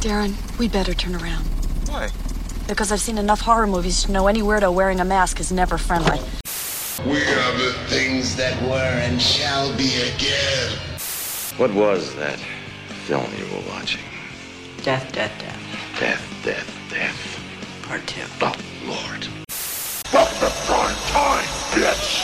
Darren, we better turn around. Why? Because I've seen enough horror movies to know any weirdo wearing a mask is never friendly. We are the things that were and shall be again. What was that film you were watching? Death, death, death. Death, death, death. Part two. Oh, Lord. Stop the prime time, bitch!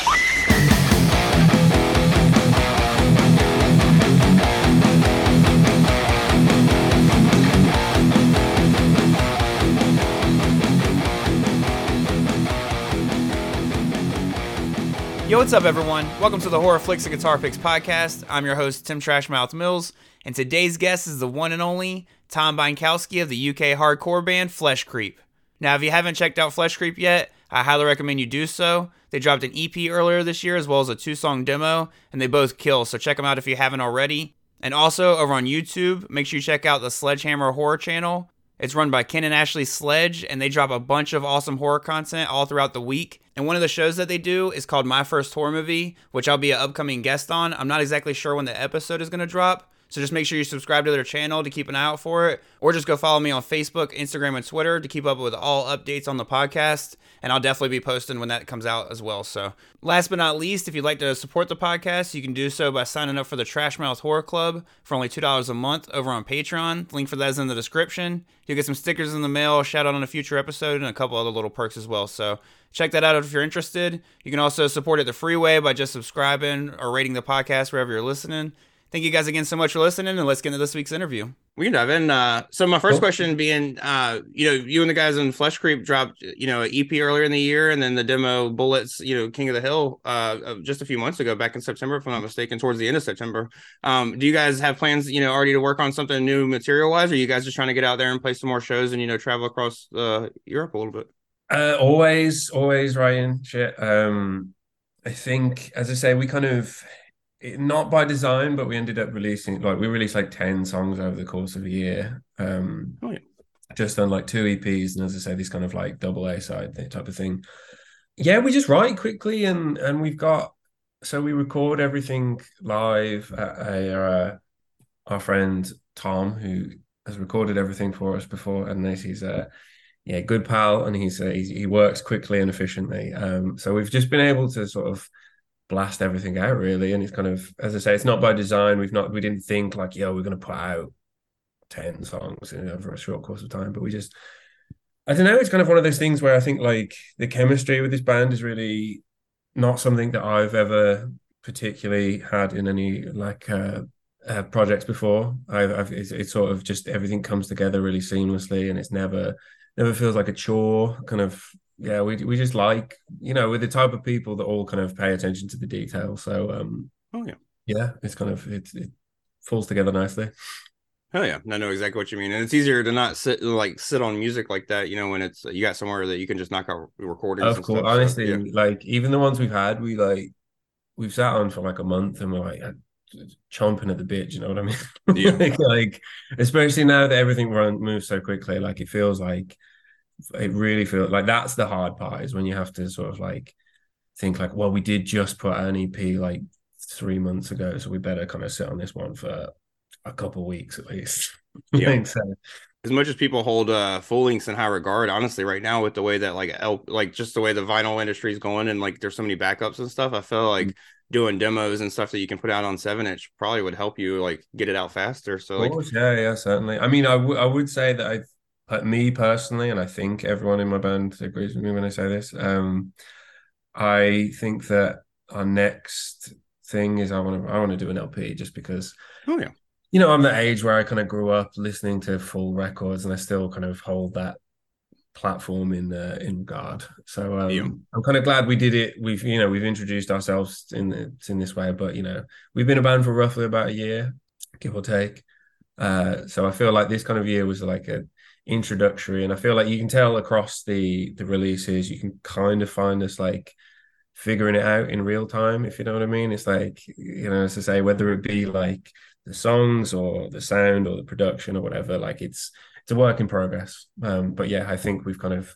Yo, what's up, everyone? Welcome to the Horror Flicks and Guitar Picks podcast. I'm your host, Tim Trashmouth Mills, and today's guest is the one and only Tom Bienkowski of the UK hardcore band Flesh Creep. Now, if you haven't checked out Flesh Creep yet, I highly recommend you do so. They dropped an EP earlier this year as well as a two song demo, and they both kill, so check them out if you haven't already. And also, over on YouTube, make sure you check out the Sledgehammer Horror channel. It's run by Ken and Ashley Sledge, and they drop a bunch of awesome horror content all throughout the week. And one of the shows that they do is called My First Horror Movie, which I'll be an upcoming guest on. I'm not exactly sure when the episode is going to drop, so just make sure you subscribe to their channel to keep an eye out for it, or just go follow me on Facebook, Instagram, and Twitter to keep up with all updates on the podcast. And I'll definitely be posting when that comes out as well. So, last but not least, if you'd like to support the podcast, you can do so by signing up for the Trashmouth Horror Club for only $2 a month over on Patreon. The link for that is in the description. You'll get some stickers in the mail, shout out on a future episode, and a couple other little perks as well. So, check that out if you're interested. You can also support it the free way by just subscribing or rating the podcast wherever you're listening. Thank you guys again so much for listening, and let's get into this week's interview. We can dive in. Uh, so my first question being, uh, you know, you and the guys in Flesh Creep dropped, you know, an EP earlier in the year, and then the demo Bullets, you know, King of the Hill, uh, just a few months ago, back in September, if I'm not mistaken, towards the end of September. Um, do you guys have plans, you know, already to work on something new material wise, or are you guys just trying to get out there and play some more shows and you know travel across uh, Europe a little bit? Uh, always, always Ryan. shit. Um, I think, as I say, we kind of it- not by design, but we ended up releasing like we released like ten songs over the course of a year. Um, Oh, yeah. just on like two EPs, and as I say, this kind of like double A side type of thing. Yeah, we just write quickly, and and we've got so we record everything live at a uh, our friend Tom who has recorded everything for us before, and this he's a yeah good pal, and he's, uh, he's he works quickly and efficiently. Um, so we've just been able to sort of blast everything out really, and it's kind of as I say, it's not by design. We've not we didn't think like yo we're gonna put out ten songs in over a short course of time, but we just I don't know. It's kind of one of those things where I think like the chemistry with this band is really not something that I've ever particularly had in any like uh, uh projects before. I've, I've it's, it's sort of just everything comes together really seamlessly, and it's never never feels like a chore. Kind of yeah, we we just like you know we're the type of people that all kind of pay attention to the detail. So um Oh yeah. yeah, it's kind of it it falls together nicely. Oh yeah, I know exactly what you mean, and it's easier to not sit like sit on music like that, you know, when it's you got somewhere that you can just knock out recordings. Of course, stuff, so, honestly, yeah. like even the ones we've had, we like we've sat on for like a month and we're like uh, chomping at the bit. You know what I mean? Yeah. like, like, especially now that everything run moves so quickly, like it feels like it really feels like that's the hard part is when you have to sort of like think like, well, we did just put an EP like three months ago, so we better kind of sit on this one for a couple weeks at least. Yeah. So, as much as people hold uh full links in high regard, honestly, right now with the way that like L, like just the way the vinyl industry is going and like there's so many backups and stuff, I feel like doing demos and stuff that you can put out on seven inch probably would help you like get it out faster. So like course, yeah, yeah, certainly. I mean, I would I would say that but me personally, and I think everyone in my band agrees with me when I say this. Um, I think that our next thing is I want to I want to do an LP just because oh yeah. you know I'm the age where I kind of grew up listening to full records, and I still kind of hold that platform in uh, in regard. So um, Yeah. I'm kind of glad we did it. We've you know we've introduced ourselves in the, in this way, but you know we've been a band for roughly about a year, give or take. Uh, so I feel like this kind of year was like a introductory, and I feel like you can tell across the the releases, you can kind of find us like figuring it out in real time, if you know what I mean. It's like you know, as I say, whether it be like the songs or the sound or the production or whatever, like it's it's a work in progress. Um, but yeah, I think we've kind of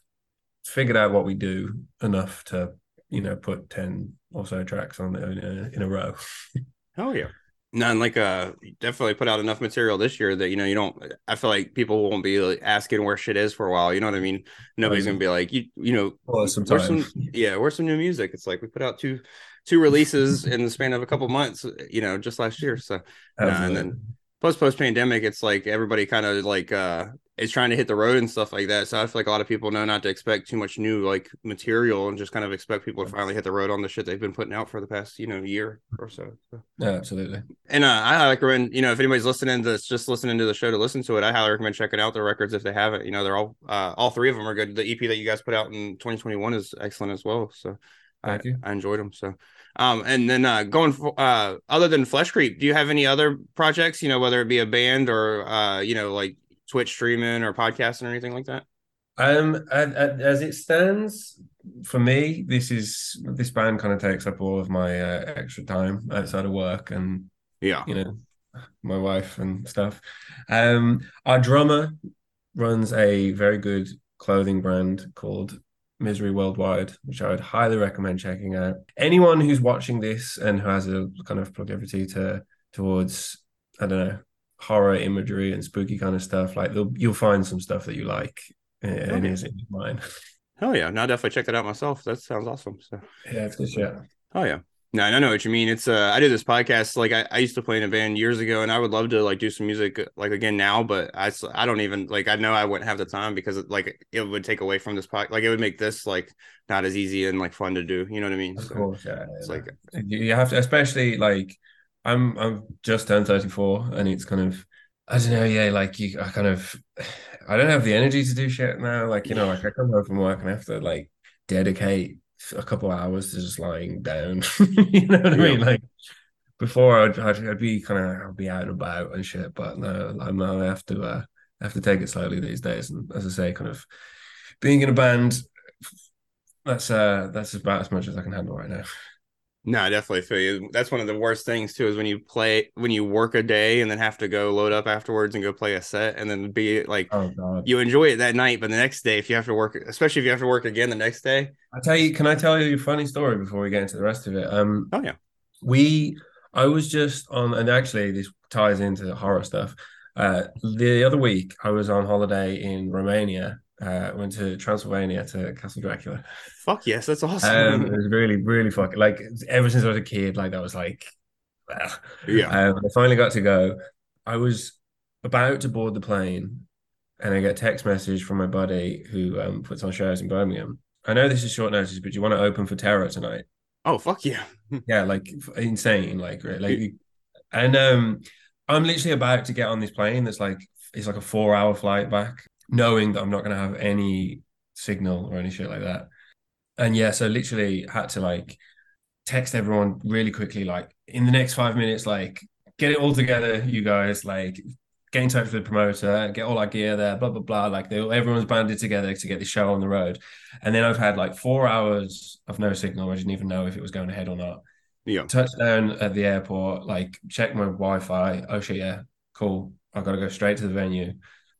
figured out what we do enough to you know put ten or so tracks on in a, in a row. Oh yeah. None like uh definitely put out enough material this year that you know you don't I feel like people won't be like, asking where shit is for a while. You know what I mean? Nobody's gonna be like you you know Well, some where's some yeah, where's some new music? It's like we put out two two releases in the span of a couple months, you know, just last year. So nah, and then post post pandemic, it's like everybody kind of like uh is trying to hit the road and stuff like that. So I feel like a lot of people know not to expect too much new like material and just kind of expect people to finally hit the road on the shit they've been putting out for the past you know year or so. so. Yeah, absolutely. And uh, I highly recommend, you know, if anybody's listening to this, just listening to the show to listen to it, I highly recommend checking out the records if they haven't. You know, they're all, uh, all three of them are good. The EP that you guys put out in 2021 is excellent as well. So I. I enjoyed them. So, um, and then uh, going for, uh, other than Flesh Creep, do you have any other projects, you know, whether it be a band or, uh, you know, like Twitch streaming or podcasting or anything like that? Um, as it stands for me, this is this band kind of takes up all of my uh, extra time outside of work and Yeah. you know my wife and stuff. Um, our drummer runs a very good clothing brand called Misery Worldwide, which I would highly recommend checking out. Anyone who's watching this and who has a kind of proclivity to towards I don't know horror imagery and spooky kind of stuff, like you'll find some stuff that you like uh, in Okay. in mine. Hell yeah. Now definitely check that out myself. That sounds awesome. So. Yeah, it's good shit. Oh yeah. No, I know what you mean. It's uh I did this podcast like I, I used to play in a band years ago and I would love to like do some music like again now, but I I don't even like I know I wouldn't have the time because it, like it would take away from this podcast. like it would make this like not as easy and like fun to do. You know what I mean? Of So course, yeah. it's yeah. like you have to, especially like I'm I'm just turned 34 and it's kind of I don't know, yeah, like you I kind of I don't have the energy to do shit now. Like, you know, like I come home from work and I have to like dedicate a couple hours to just lying down. you know what I mean? Like before I'd, I'd, I'd be kind of I'd be out and about and shit, but no, I'm now I have to uh I have to take it slowly these days. And as I say, kind of being in a band that's uh that's about as much as I can handle right now. No, I definitely feel you. That's one of the worst things too is when you play when you work a day and then have to go load up afterwards and go play a set and then be like Oh god. you enjoy it that night, but the next day if you have to work especially if you have to work again the next day. I tell you, can I tell you a funny story before we get into the rest of it? Um, Oh yeah. we, I was just on, and actually this ties into the horror stuff. Uh, the other week I was on holiday in Romania. Uh, went to Transylvania to Castle Dracula. Fuck yes, that's awesome. Um, it was really, really fucking like ever since I was a kid, like that was like, ah. yeah. Um, I finally got to go. I was about to board the plane, and I get a text message from my buddy who um, puts on shows in Birmingham. I know this is short notice, but you want to open for Terror tonight? Oh fuck yeah. Yeah, like insane, like right, like, and um, I'm literally about to get on this plane. That's like it's like a four hour flight back, knowing that I'm not gonna have any signal or any shit like that. And yeah, so literally had to like text everyone really quickly, like in the next five minutes, like get it all together, you guys, like get in touch with the promoter, get all our gear there, blah blah blah. Like they, everyone's banded together to get the show on the road. And then I've had like four hours of no signal. I didn't even know if it was going ahead or not. Yeah. Touchdown at the airport, like check my Wi-Fi. Oh shit, yeah, cool. I got to go straight to the venue,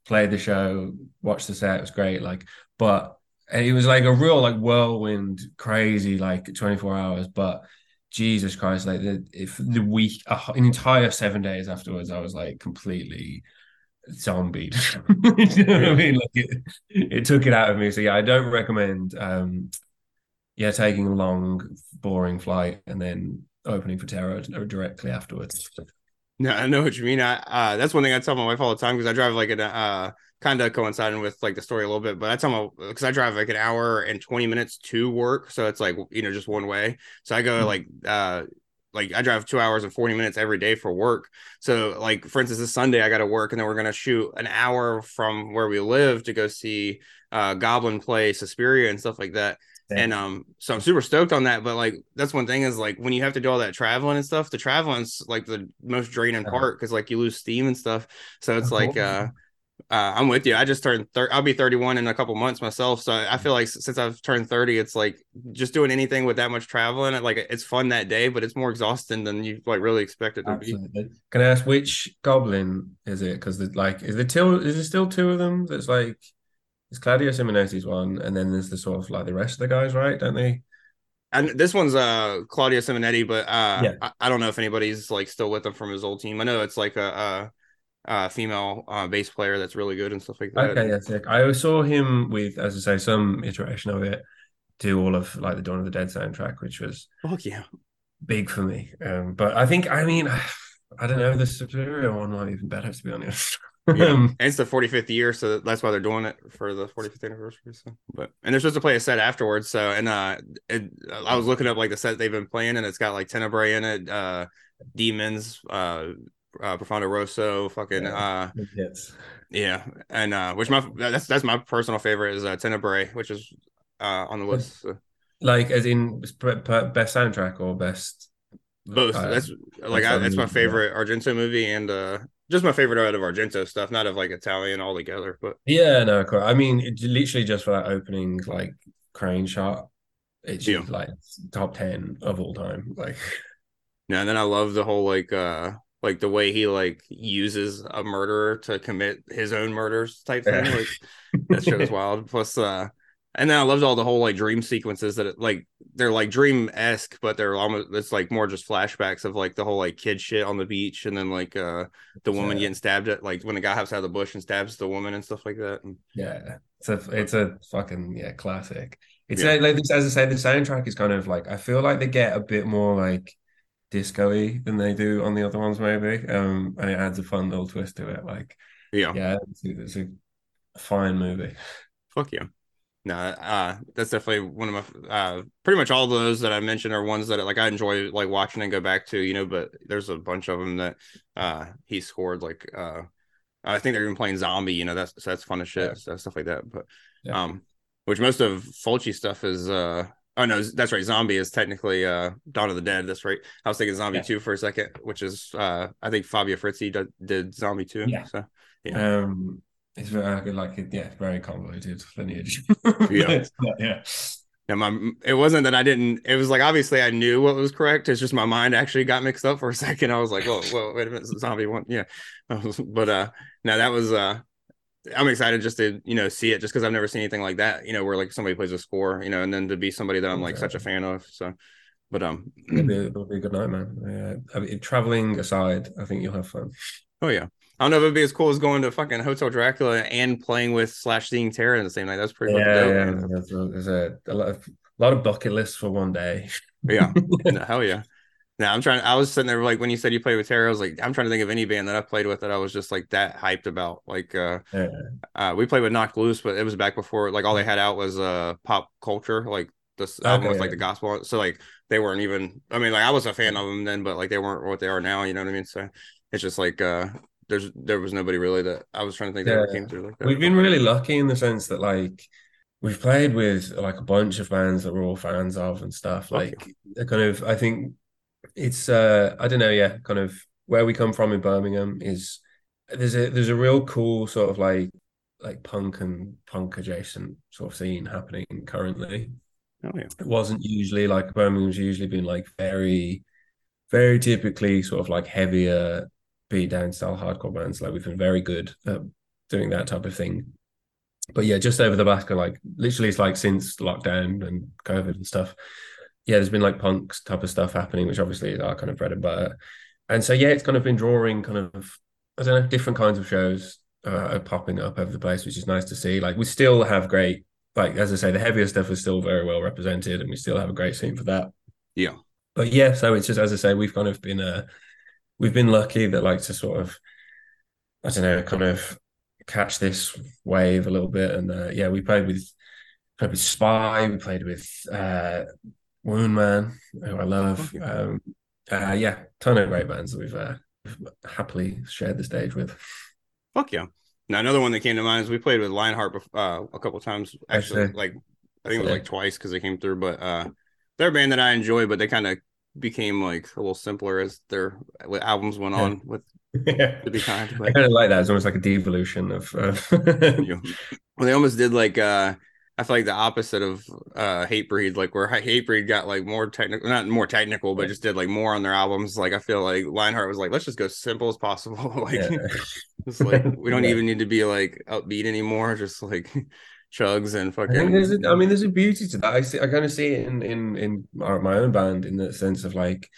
play the show, watch the set. It was great. Like, but it was like a real like whirlwind, crazy like 24 hours. But Jesus Christ, like the if the week, uh, an entire seven days afterwards, I was like completely zombied. you know what I mean? Like it, it took it out of me. So yeah, I don't recommend um yeah, taking a long, boring flight and then opening for terror directly afterwards. No, I know what you mean. I uh, that's one thing I tell my wife all the time because I drive like an uh kind of coinciding with like the story a little bit, but I tell my because I drive like an hour and twenty minutes to work, so it's like you know just one way. So I go Mhm. like uh like I drive two hours and forty minutes every day for work. So like for instance, this Sunday I got to work and then we're gonna shoot an hour from where we live to go see uh Goblin play Suspiria and stuff like that. And um, so I'm super stoked on that. But like, that's one thing is like when you have to do all that traveling and stuff, the traveling's like the most draining Yeah. part because like you lose steam and stuff. So it's like, uh, uh, I'm with you. I just turned thir- I'll be 31 in a couple months myself. So I feel like since I've turned 30, it's like just doing anything with that much traveling. Like it's fun that day, but it's more exhausting than you like really expect it to be. Can I ask which goblin is it? Because like, is there still is there still two of them? That's like, it's Claudio Simonetti one, and then there's the sort of like the rest of the guys, right? Don't they? And this one's uh Claudio Simonetti, but uh Yeah. I, I don't know if anybody's like still with him from his old team. I know it's like a, a, a female uh, bass player that's really good and stuff like that. Okay, that's sick. I saw him with, as I say, some iteration of it, do all of like the Dawn of the Dead soundtrack, which was Fuck yeah. big for me. Um, but I think, I mean, I don't know, the Suspiria one might even better, to be honest. Yeah. Um, And it's the 45th year, so that's why they're doing it for the 45th anniversary. So, but and they're supposed to play a set afterwards. So, and uh, it, I was looking up like the set they've been playing, and it's got like Tenebrae in it, uh, Demons, uh, uh, Profondo Rosso, fucking uh, yes. yeah, and uh, which my that's that's my personal favorite is uh, Tenebrae, which is uh on the list. So. Like, as in best soundtrack or best. Both. Uh, that's like that's I, that's my yeah. favorite Argento movie, and uh, just my favorite out of Argento stuff, not of like Italian altogether, but Yeah, no, cool. I mean, it, literally just for that opening, like, crane shot, it's Yeah. like top 10 of all time. Like, Yeah, and then I love the whole like uh like the way he like uses a murderer to commit his own murders type thing. Like that shit is wild. Plus uh and then I loved all the whole like dream sequences that it, like they're like dream esque, but they're almost it's like more just flashbacks of like the whole like kid shit on the beach and then like uh the woman Yeah. getting stabbed at like when the guy hops out of the bush and stabs the woman and stuff like that. And Yeah, it's a it's a fucking yeah classic. It's Yeah. like this, as I say, the soundtrack is kind of like I feel like they get a bit more like disco-y than they do on the other ones, maybe. Um, and it adds a fun little twist to it. Like, yeah, yeah, it's, it's a fine movie. fuck yeah. No, uh, that's definitely one of my uh, pretty much all those that I mentioned are ones that like I enjoy like watching and go back to, you know. But there's a bunch of them that uh he scored. Like uh, I think they're even playing Zombie, you know. That's so that's fun as shit, Yeah. so, stuff like that. But Yeah. um, which most of Fulci stuff is uh. Oh no, that's right. Zombie is technically uh Dawn of the Dead. That's right. I was thinking Zombie Yeah. two for a second, which is uh I think Fabio Frizzi did, did Zombie two. Yeah. So Yeah. Um, it's very like yeah, very convoluted lineage. Yeah. Yeah. Yeah, my it wasn't that I didn't. It was like obviously I knew what was correct. It's just my mind actually got mixed up for a second. I was like, "Whoa, whoa, wait a minute, zombie one." Yeah, was- but uh, now that was uh, I'm excited just to you know see it just because I've never seen anything like that. You know, where like somebody plays a score, you know, and then to be somebody that I'm like such a fan of. So, but um, It'll be, it'll be a good night, man. Yeah. I mean, traveling aside, I think you'll have fun. oh yeah, I don't know if it'd be as cool as going to fucking Hotel Dracula and playing with slash seeing Terror in the same night. That's pretty fucking Yeah, dope. yeah. There's a, a, lot of a lot of bucket lists for one day. Yeah. No, hell yeah. Now I'm trying. I was sitting there like when you said you played with Terror, I was like, I'm trying to think of any band that I've played with that I was just like that hyped about. Like, uh, Yeah. uh we played with Knocked Loose, but it was back before like all they had out was uh pop culture, like this album Okay, was like the gospel. So like they weren't even. I mean, like I was a fan of them then, but like they weren't what they are now. You know what I mean? So it's just like uh there's there was nobody really that I was trying to think that ever came through like that. We've been really lucky in the sense that like we've played with like a bunch of bands that we're all fans of and stuff. Like they're kind of I think it's uh I don't know, yeah, kind of where we come from in Birmingham is there's a there's a real cool sort of like like punk and punk adjacent sort of scene happening currently. Oh yeah. it wasn't usually like Birmingham's usually been like very, very typically sort of like heavier beat down style hardcore bands. Like we've been very good at doing that type of thing. But yeah, just over the back of like literally it's like since lockdown and COVID and stuff. Yeah, there's been like punks type of stuff happening, which obviously is our kind of bread and butter. And so yeah, it's kind of been drawing kind of I don't know, different kinds of shows uh, are popping up over the place, which is nice to see. Like we still have great like as I say, the heavier stuff is still very well represented, and we still have a great scene for that. Yeah. But yeah, so it's just as I say, we've kind of been uh we've been lucky that like to sort of I don't know, kind of catch this wave a little bit, and uh, yeah, we played with played with Spy, we played with uh Wound Man, who I love. Um, uh, yeah, ton of great bands that we've, uh, we've happily shared the stage with. Fuck yeah. Now another one that came to mind is we played with Lionheart uh, a couple times. Actually, see. like I think it was like twice because they came through. But uh, they're a band that I enjoy, but they kind of became like a little simpler as their albums went Yeah. on. With yeah. to be kind, I kind of like that. It's almost like a devolution of. Uh, well, they almost did like uh, I feel like the opposite of uh, Hatebreed, like where Hatebreed got like more technical, not more technical, but just did like more on their albums. Like I feel like Lionheart was like, let's just go simple as possible. like yeah. it's like we don't Yeah. even need to be like upbeat anymore. Just like chugs and I fucking. there's a, I mean, there's a beauty to that. I see, I kind of see it in in in our, my own band in the sense of like,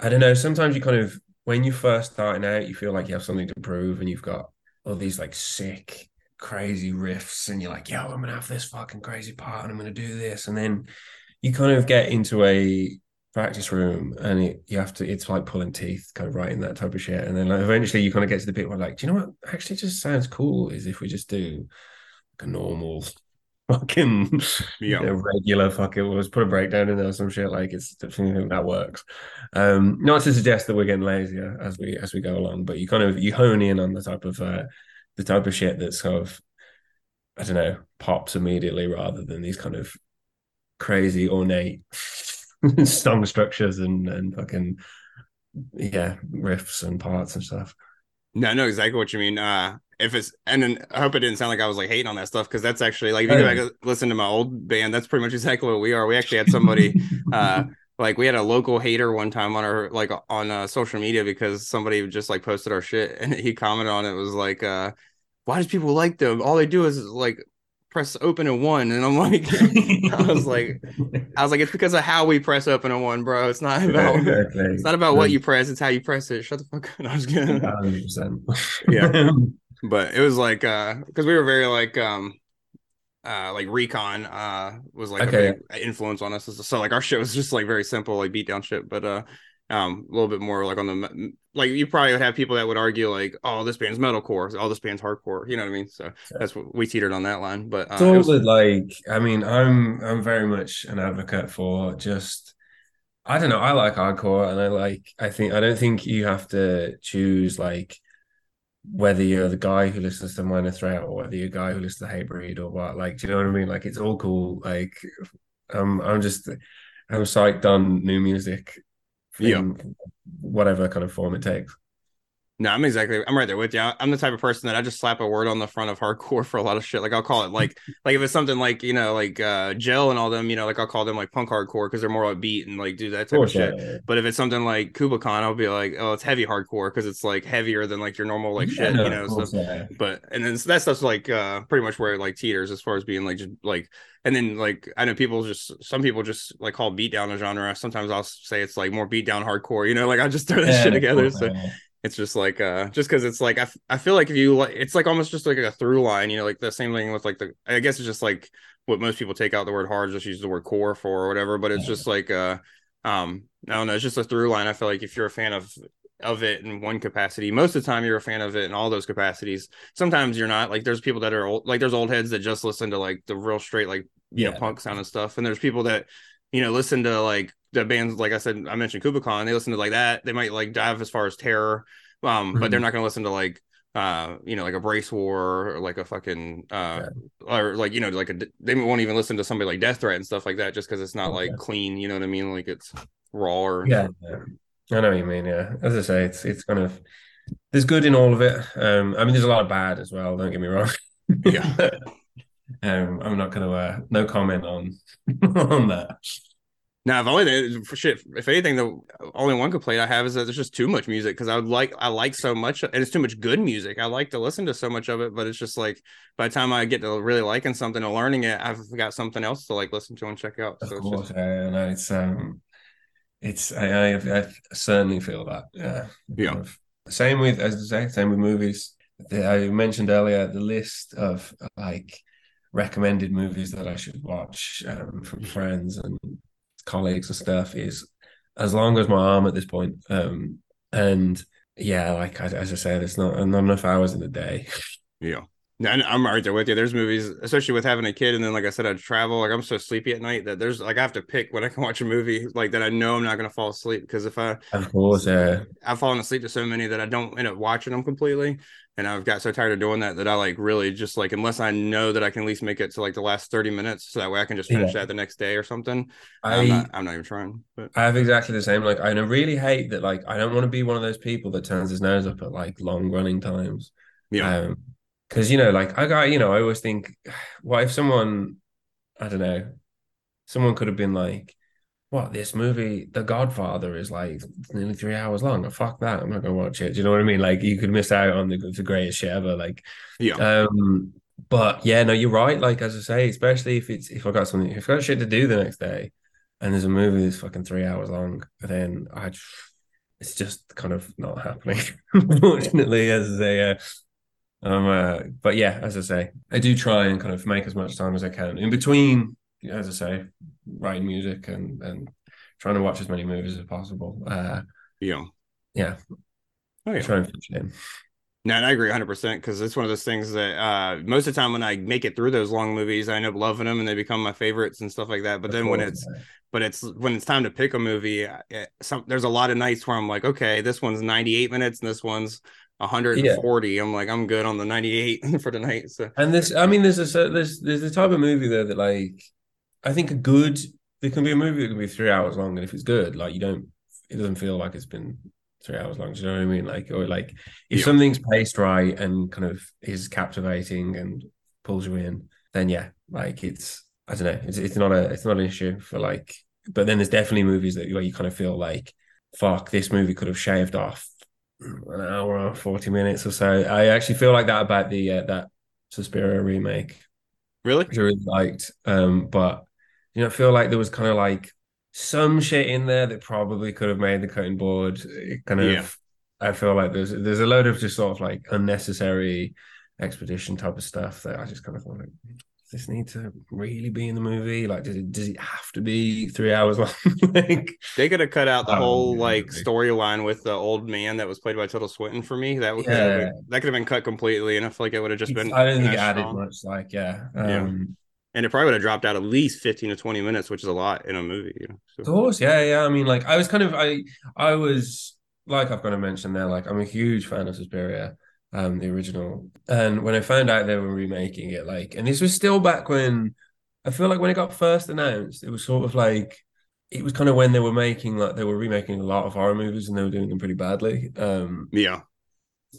I don't know. Sometimes you kind of when you're first starting out, you feel like you have something to prove, and you've got all these like sick, crazy riffs, and you're like, yo, I'm gonna have this fucking crazy part, and I'm gonna do this, and then you kind of get into a practice room and it, you have to it's like pulling teeth kind of writing that type of shit and then like eventually you kind of get to the bit where like do you know what actually just sounds cool is if we just do a normal fucking Yeah. you know, regular fucking let's put a breakdown in there or some shit like it's think that works um not to suggest that we're getting lazier as we as we go along but you kind of you hone in on the type of uh the type of shit that sort of I don't know pops immediately rather than these kind of crazy ornate song structures and and fucking yeah riffs and parts and stuff No, no exactly what you mean. Uh, if it's and then I hope it didn't sound like I was like hating on that stuff because that's actually like if you go back listen to my old band, that's pretty much exactly what we are. We actually had somebody, uh, like we had a local hater one time on our like on uh, social media because somebody just like posted our shit and he commented on it was like, uh, why does people like them? All they do is like press open and one, and I'm like, I was like, I was like, it's because of how we press open and one, bro. It's not about. exactly. It's not about what you press; it's how you press it. Shut the fuck up. I was kidding. 100%. Yeah. But it was like uh because we were very like um uh like recon uh was like Okay. a big influence on us. So like our shit was just like very simple like beat down shit but uh um a little bit more like on the like you probably would have people that would argue like oh this band's metalcore. Oh this band's hardcore. You know what i mean? So that's what we teetered on that line but uh, all was- like, I mean, I'm I'm very much an advocate for just I don't know, I like hardcore and I like I think I don't think you have to choose like whether you're the guy who listens to Minor Threat or whether you're a guy who listens to Hatebreed or what, like, do you know what I mean? Like it's all cool. Like I'm I'm just I'm psyched on new music Yeah. whatever kind of form it takes. No, I'm exactly. I'm right there with you. I'm the type of person that I just slap a word on the front of hardcore for a lot of shit. Like I'll call it like like if it's something like you know like uh Gel and all them, you know, like I'll call them like punk hardcore because they're more upbeat and like do that type of shit. yeah. But if it's something like Kublai Khan, I'll be like, oh, it's heavy hardcore because it's like heavier than like your normal like shit, no, you know. stuff. yeah. But and then that stuff's like uh pretty much where it like teeters as far as being like just like and then like I know people just some people just like call beatdown a genre. Sometimes I'll say it's like more beatdown hardcore, you know, like I just throw that Yeah, shit together. course, So yeah. It's just like uh just because it's like I, f- I feel like if you like it's like almost just like a through line you know like the same thing with like the i guess it's just like what most people take out the word hard just use the word core for or whatever but it's Yeah. just like uh um i don't know it's just a through line i feel like if you're a fan of of it in one capacity most of the time you're a fan of it in all those capacities sometimes you're not like there's people that are old like there's old heads that just listen to like the real straight like you know punk sound and stuff and there's people that you know listen to like the bands like i said i mentioned Kublai Khan they listen to like that they might like dive as far as terror um but they're Mhm. not going to listen to like uh you know like a Bracewar or like a fucking uh or like you know like a they won't even listen to somebody like death threat and stuff like that just because it's not like Okay. clean you know what i mean like it's raw or Yeah, yeah. I know what you mean. Yeah, as I say, it's it's kind of there's good in all of it. Um, I mean, there's a lot of bad as well. Don't get me wrong. Yeah. um, I'm not gonna uh, no comment on on that. Now, if only they, for shit, if anything, the only one complaint I have is that there's just too much music because I would like, I like so much, and it's too much good music. I like to listen to so much of it, but it's just like by the time I get to really liking something and learning it, I've got something else to like listen to and check out. Of So it's course, just, yeah, no, it's um, it's I, I I certainly feel that. Yeah, Yeah. Same with as I say, same with movies. The- I mentioned earlier the list of like recommended movies that I should watch um, from friends and colleagues and stuff is as long as my arm at this point. Um, and yeah, like as, I said, it's not not enough hours in the day. yeah. And I'm right there with you. There's movies, especially with having a kid, and then like I said, I travel. Like I'm so sleepy at night that there's like I have to pick when I can watch a movie like that. I know I'm not gonna fall asleep because if I Of course, yeah. I've fallen asleep to so many that I don't end up watching them completely. And I've got so tired of doing that that I like really just like unless I know that I can at least make it to like the last 30 minutes so that way I can just finish Yeah. that the next day or something. I I'm not I'm not even trying. But I have exactly the same. Like, I really hate that. Like, I don't want to be one of those people that turns his nose up at like long running times. yeah. Um, because you know, like I got, you know, I always think, what if someone, I don't know, someone could have been like, what this movie, The Godfather, is like nearly three hours long. Oh, fuck that! I'm not gonna watch it. Do you know what I mean? Like, you could miss out on the the greatest shit ever. Like, yeah. um, but yeah, no, you're right. Like as I say, especially if it's if I got something, if I got shit to do the next day, and there's a movie that's fucking three hours long, then I, it's just kind of not happening. Unfortunately, as I say, uh, um, uh, but yeah, as I say, I do try and kind of make as much time as I can in between. As I say, writing music and and trying to watch as many movies as possible. Uh, Yeah. yeah, Oh yeah. try and fit it in. No, and I agree 100% because it's one of those things that uh, most of the time when I make it through those long movies, I end up loving them and they become my favorites and stuff like that. But Of then when it's yeah. but it's when it's time to pick a movie, it, some there's a lot of nights where I'm like, okay, this one's 98 minutes and this one's 140. I'm like, I'm good on the 98 for tonight. So And this, I mean, there's a there's there's a type of movie there that like I think a good there can be a movie that can be three hours long, and if it's good, like you don't, it doesn't feel like it's been three hours long. Do you know what I mean? Like, or like if Yeah. something's paced right and kind of is captivating and pulls you in, then yeah, like it's I don't know, it's it's not a it's not an issue for like. But then there's definitely movies that where you kind of feel like, fuck, this movie could have shaved off an hour or 40 minutes or so. I actually feel like that about the uh, that Suspiria remake, really, which I really liked. Um, but you know, I feel like there was kind of like some shit in there that probably could have made the cutting board. It kind of Yeah. I feel like there's there's a load of just sort of like unnecessary expedition type of stuff that I just kind of thought like this need to really be in the movie? Like does it does it have to be three hours long? like they could have cut out the Oh, whole like storyline with the old man that was played by Tilda Swinton for me. That would Yeah. that could have been cut completely, and I feel like it would have just been. I don't think as it added strong. much like yeah. Yeah. Um and it probably would have dropped out at least 15 to 20 minutes, which is a lot in a movie. You know? Of course, yeah, yeah. I mean, like, I was kind of, I, I was like, I've got to mention there, like, I'm a huge fan of Suspiria, um, the original, and when I found out they were remaking it, like, and this was still back when I feel like when it got first announced, it was sort of like, it was kind of when they were making like they were remaking a lot of horror movies and they were doing them pretty badly. Um, yeah,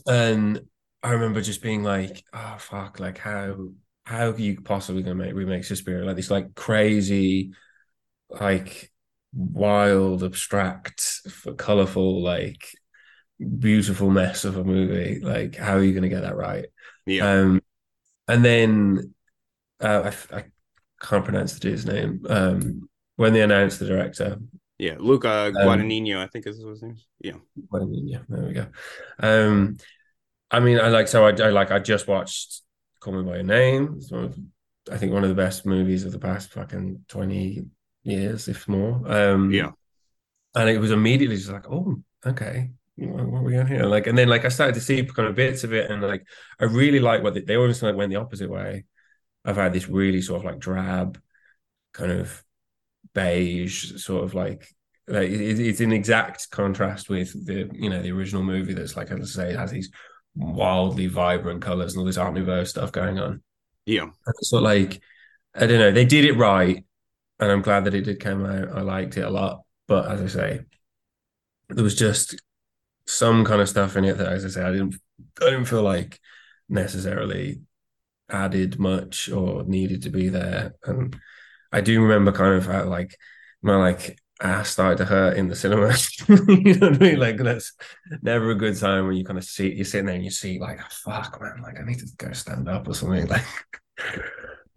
and I remember just being like, oh fuck, like how how are you possibly gonna make remake Suspiria? Like this like crazy, like wild, abstract, colorful, like beautiful mess of a movie. Like, how are you gonna get that right? yeah. Um, and then uh, I, I can't pronounce the dude's name. Um, when they announced the director, Yeah, Luca Um, Guadagnino, I think is his name. Yeah, yeah, there we go. Um, I mean, I like so I, I like I just watched Call Me by Your Name. It's one of, I think one of the best movies of the past fucking twenty years, if more. Um, Yeah. and it was immediately just like, oh, okay, what, we on here? Like, and then like I started to see kind of bits of it, and like I really like what they, they always like went the opposite way. I've had this really sort of like drab, kind of beige, sort of like like it, it's in exact contrast with the you know the original movie that's like as I say has these wildly vibrant colors and all this art nouveau stuff going on. yeah, sort like I don't know, they did it right, and I'm glad that it did come out. I liked it a lot, but as I say, there was just some kind of stuff in it that, as I say, I didn't, I didn't feel like necessarily added much or needed to be there. And I do remember kind of how, like my like ass started to hurt in the cinema. you know what I mean? Like that's never a good time when you kind of see you're sitting there and you see like, oh, fuck, man, like I need to go stand up or something. Like,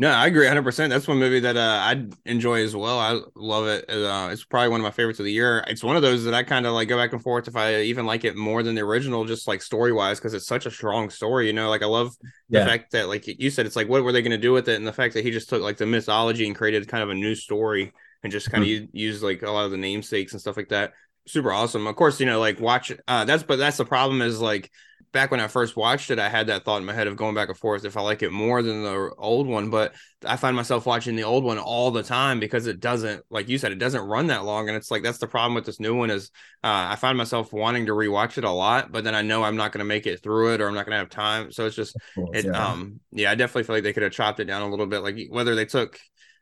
no, I agree 100. percent That's one movie that uh, I enjoy as well. I love it. Uh, it's probably one of my favorites of the year. It's one of those that I kind of like go back and forth if I even like it more than the original, just like story wise, because it's such a strong story. You know, like I love the Yeah. fact that like you said, it's like what were they going to do with it, and the fact that he just took like the mythology and created kind of a new story and just kind of Hmm. used like a lot of the namesakes and stuff like that. Super awesome. Of course, you know, like watch. Uh, that's but that's the problem is like back when I first watched it, I had that thought in my head of going back and forth if I like it more than the old one. But I find myself watching the old one all the time because it doesn't, like you said, it doesn't run that long. And it's like that's the problem with this new one is uh, I find myself wanting to rewatch it a lot, but then I know I'm not going to make it through it or I'm not going to have time. So it's just it. yeah. Um, yeah, I definitely feel like they could have chopped it down a little bit. Like whether they took.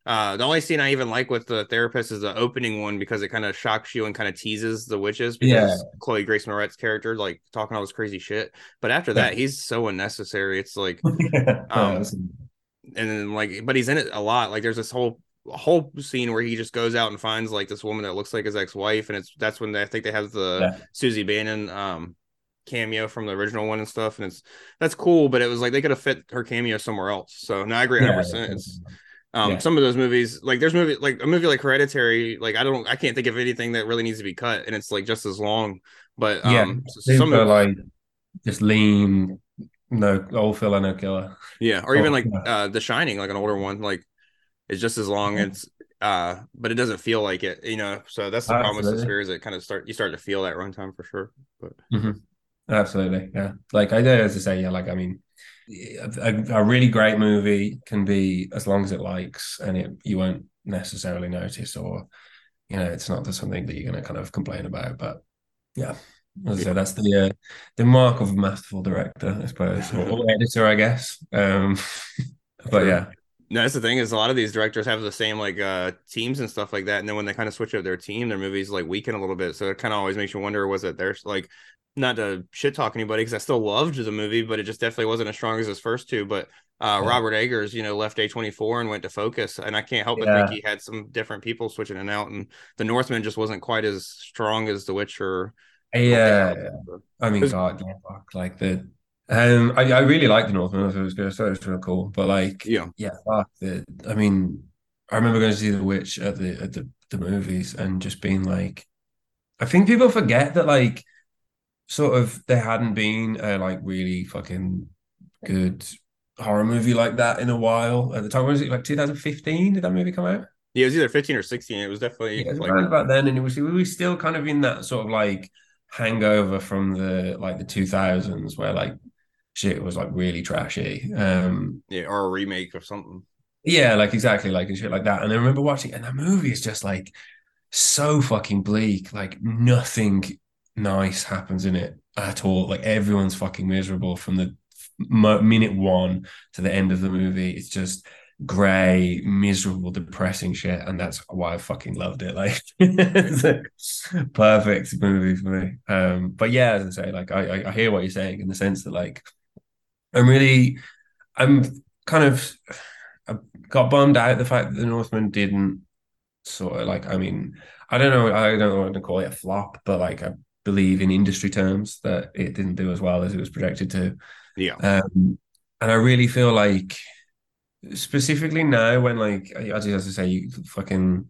Uh, the only scene I even like with the therapist is the opening one because it kind of shocks you and kind of teases the witches because Yeah. Chloe Grace Moretz character like talking all this crazy shit. But after that, he's so unnecessary. It's like, yeah. Um, and then like, but he's in it a lot. Like, there's this whole whole scene where he just goes out and finds like this woman that looks like his ex wife, and it's that's when they, I think they have the Yeah. Susie Bannion um cameo from the original one and stuff, and it's that's cool. But it was like they could have fit her cameo somewhere else. So no, I agree, hundred Yeah, percent. Um Yeah. some of those movies, like there's movie like a movie like Hereditary, like I don't I can't think of anything that really needs to be cut, and it's like just as long. But Yeah, um, s- Super, some of like just lean, no old filler, no killer. Yeah, or even Oh, like yeah. uh The Shining, like an older one, like it's just as long. It's uh, but it doesn't feel like it, you know. So that's the problem with Absolutely. Suspiria is it kind of start you start to feel that runtime for sure. But Absolutely, yeah. Like I as I say, yeah. Like I mean, a, a really great movie can be as long as it likes, and it you won't necessarily notice, or you know, it's not something that you're going to kind of complain about. But yeah, as I say, that's the uh, the mark of a masterful director, I suppose, or, or editor, I guess. Um, but yeah, no, that's the thing is a lot of these directors have the same like uh teams and stuff like that, and then when they kind of switch up their team, their movies like weaken a little bit. So it kind of always makes you wonder was it their like not to shit talk anybody because I still loved the movie, but it just definitely wasn't as strong as his first two. But uh, Yeah. Robert Eggers, you know, left A24 and went to Focus, and I can't help but Yeah. think he had some different people switching in and out, and The Northman just wasn't quite as strong as The Witcher. yeah. I mean, There's- God, fuck, like the. Um, I, I really like the Northman. I thought it was good. I thought it was real cool. But like, Yeah, yeah, fuck the. I mean, I remember going to see The Witch at the at the, the movies and just being like, I think people forget that like, sort of there hadn't been a like really fucking good horror movie like that in a while at the time. Was it like 2015? Did that movie come out? yeah, it was either 15 or 16. It was definitely Yeah, it was like about then, and it was we were still kind of in that sort of like hangover from the like the 2000s where like shit was like really trashy. Um, yeah, or a remake of something. yeah, like exactly like and shit like that. And I remember watching, and that movie is just like so fucking bleak. Like nothing nice happens in it at all. Like everyone's fucking miserable from the minute one to the end of the movie. It's just gray, miserable, depressing shit, and that's why I fucking loved it. Like a perfect movie for me. Um, but yeah, as I say, like I, I hear what you're saying in the sense that like I'm really I'm kind of I got bummed out the fact that the Northman didn't sort of like I mean I don't know I don't what to call it a flop, but like I believe in industry terms that it didn't do as well as it was projected to. Yeah, Um, and I really feel like, specifically now, when like as you as I say, you fucking,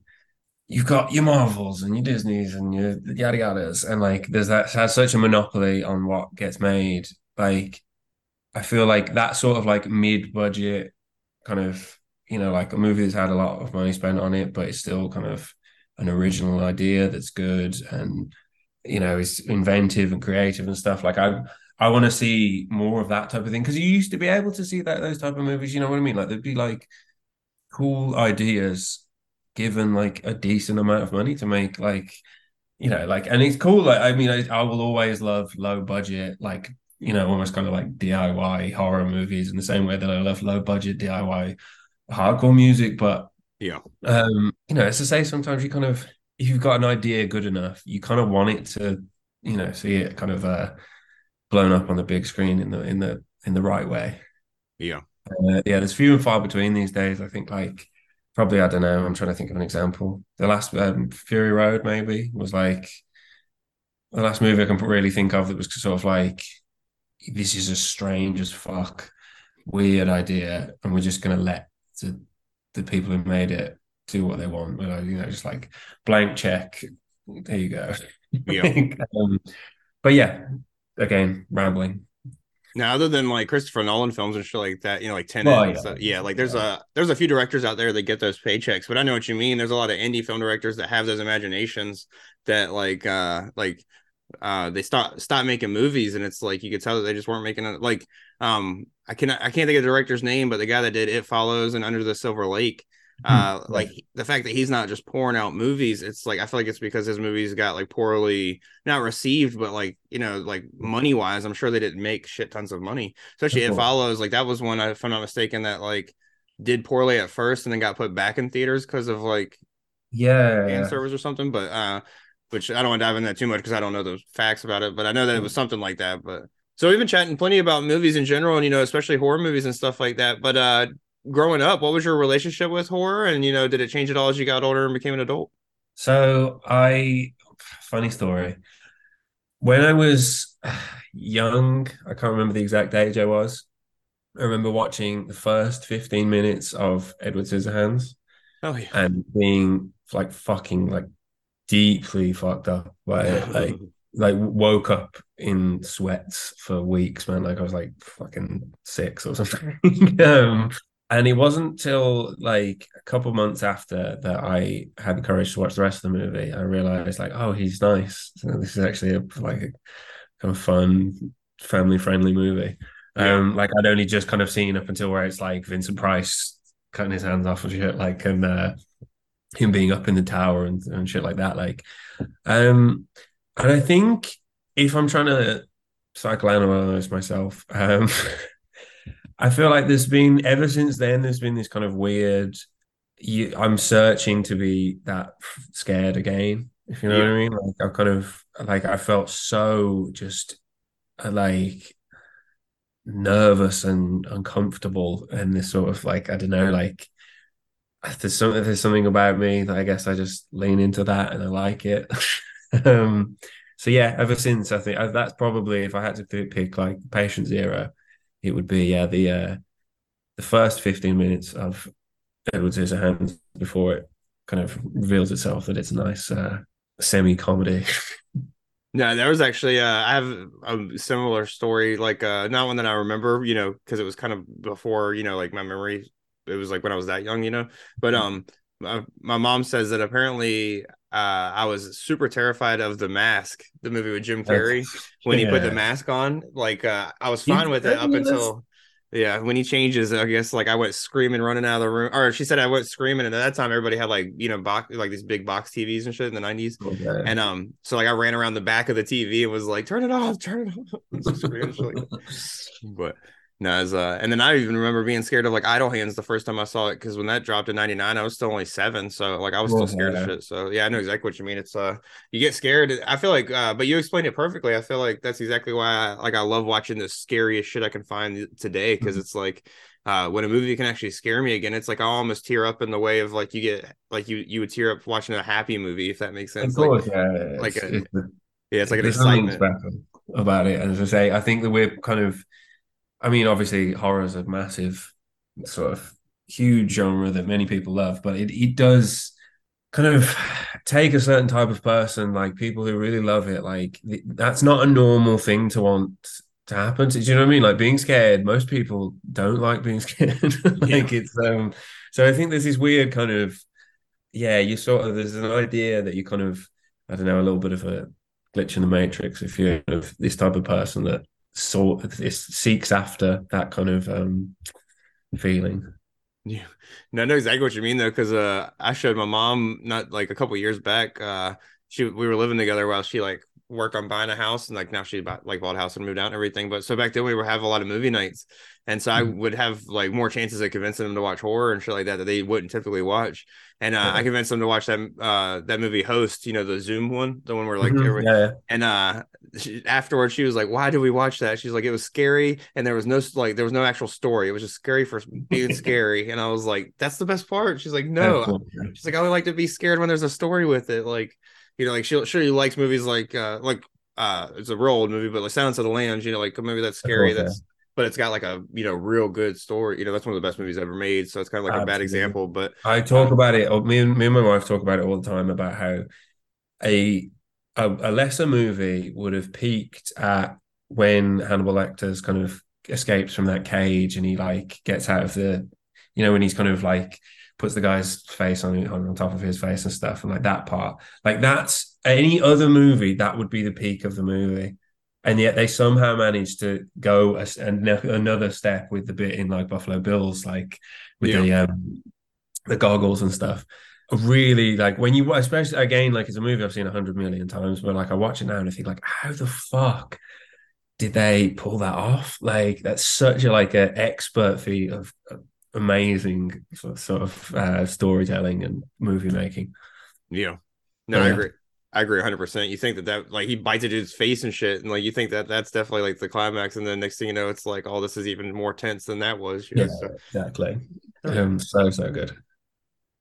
you've got your Marvels and your Disney's and your yada yadas, and like there's that has such a monopoly on what gets made. Like, I feel like that sort of like mid-budget kind of, you know, like a movie that's had a lot of money spent on it, but it's still kind of an original idea that's good and you know is inventive and creative and stuff. Like I I want to see more of that type of thing because you used to be able to see that those type of movies. You know what I mean? Like there'd be like cool ideas given like a decent amount of money to make like you know like and it's cool. Like I mean, I, I will always love low budget like you know almost kind of like DIY horror movies in the same way that I love low budget DIY hardcore music. But yeah, um, you know, it's to say sometimes you kind of if you've got an idea good enough, you kind of want it to you know see it kind of uh blown up on the big screen in the in the in the right way. yeah. Uh, yeah, there's few and far between these days. I think like probably I don't know. I'm trying to think of an example. The last um, Fury Road maybe was like the last movie I can really think of that was sort of like this is a strange as fuck weird idea, and we're just gonna let the the people who made it do what they want. Like, you know, just like blank check. There you go. Yeah. um, but yeah, again, rambling. Now, other than like Christopher Nolan films and shit like that, you know, like Tenet, Well, and yeah. stuff, yeah, like there's a there's a few directors out there that get those paychecks, but I know what you mean. There's a lot of indie film directors that have those imaginations that like uh like uh they stop stop making movies, and it's like you could tell that they just weren't making it. Like um I can I can't think of the director's name, but the guy that did It Follows and Under the Silver Lake. Uh, Hmm, like the fact that he's not just pouring out movies, it's like I feel like it's because his movies got like poorly not received, but like you know, like money wise, I'm sure they didn't make shit tons of money. Especially Of it follows like that was one if I'm not mistaken that like did poorly at first and then got put back in theaters because of like Yeah, fan service or something. But uh, which I don't want to dive into that too much because I don't know the facts about it. But I know that it was something like that. But so we've been chatting plenty about movies in general, and you know, especially horror movies and stuff like that. But uh, growing up, what was your relationship with horror? And you know, did it change at all as you got older and became an adult? So I, funny story. When I was young. I can't remember the exact age I was. I remember watching the first 15 minutes of Edward Scissorhands Oh yeah. and being like fucking like deeply fucked up by it. Like like woke up in sweats for weeks, man. Like I was like fucking six or something. um, and it wasn't till like a couple months after that I had the courage to watch the rest of the movie. I realized like, oh, he's nice. So this is actually a like a kind of fun, family friendly movie. Um, like I'd only just kind of seen up until where it's like Vincent Price cutting his hands off and shit, like and uh, him being up in the tower and, and shit like that. Like, um, and I think if I'm trying to psychoanalyze myself, um, I feel like there's been ever since then. There's been this kind of weird. You, I'm searching to be that scared again. If you know what I mean, like I kind of like I felt so just uh, like nervous and uncomfortable and this sort of like I don't know like there's something there's something about me that I guess I just lean into that and I like it. um, so yeah, ever since I think I, that's probably if I had to pick like patient zero, it would be yeah the uh, the first 15 minutes of Edward Scissorhands before it kind of reveals itself that it's a nice uh, semi comedy. No, there was actually uh, I have a similar story, like uh, not one that I remember, you know, because it was kind of before, you know, like my memory. It was like when I was that young, you know. But um, my, my mom says that apparently uh, I was super terrified of the mask, the movie with Jim Carrey, when he put the mask on. Like uh, I was You- fine with it up until yeah, when he changes, I guess like I went screaming, running out of the room. Or she said I went screaming, and at that time everybody had like you know box like these big box TVs and shit in the nineties. Okay. And um, so like I ran around the back of the TV and was like, "Turn it off, turn it off." But no, as uh, and then I even remember being scared of like Idle Hands the first time I saw it because when that dropped in '99, I was still only seven, so like I was still Oh, scared yeah. of shit. So yeah, I know exactly what you mean. It's uh, you get scared. I feel like, uh, but you explained it perfectly. I feel like that's exactly why I like I love watching the scariest shit I can find today because Mm-hmm. it's like. Uh, when a movie can actually scare me again, it's like I almost tear up in the way of like you get like you you would tear up watching a happy movie if that makes sense. Of Like, course, yeah. like It's- a- it's yeah, it's like an something excitement. special about it. And as I say, I think that we're kind of, I mean, obviously, horror is a massive, sort of huge genre that many people love, but it, it does kind of take a certain type of person, like people who really love it. Like, that's not a normal thing to want to happen. Do you know what I mean? Like, being scared, most people don't like being scared. like, it's, um, so I think there's this weird kind of, yeah, you sort of, there's an idea that you kind of, I don't know, a little bit of a glitch in the matrix if you're of this type of person that sort this seeks after that kind of um feeling. Yeah, no, I know exactly what you mean though, because uh, I showed my mom not like a couple years back. Uh, she we were living together while she like worked on buying a house, and like now she bought like bought a house and moved out and everything. But so back then we were have a lot of movie nights, and so I Mhm. would have like more chances of convincing them to watch horror and shit like that that they wouldn't typically watch. And uh, I convinced them to watch that uh that movie Host, you know, the Zoom one, the one where like Mhm. every- yeah, and uh she, afterwards she was like why did we watch that she's like it was scary and there was no like there was no actual story it was just scary for being scary and i was like that's the best part she's like no yeah. she's like i would like to be scared when there's a story with it like you know like she sure she likes movies like uh like uh it's a real old movie but like silence of the lambs you know like a movie that's scary that's but it's got like a you know real good story you know that's one of the best movies ever made so it's kind of like a bad example but I talk about it. or Me and me and my wife talk about it all the time about how a a, a lesser movie would have peaked at when Hannibal Lecter's kind of escapes from that cage and he like gets out of the, you know, when he's kind of like puts the guy's face on on top of his face and stuff and like that part. Like that's any other movie that would be the peak of the movie. And yet they somehow managed to go a, an- another step with the bit in like Buffalo Bills, like with the um the goggles and stuff. Really like when you especially again like it's a movie I've seen a hundred million times, but like I watch it now and I think like how the fuck did they pull that off? Like that's such a like an expert feat of, of amazing sort of, sort of uh, storytelling and movie making. Yeah. No, Oh, I agree. I agree 100%. You think that that like he bites a dude's face and shit and like you think that that's definitely like the climax and then next thing you know it's like oh this is even more tense than that was. You know? Yeah, So, exactly. Um, so so good.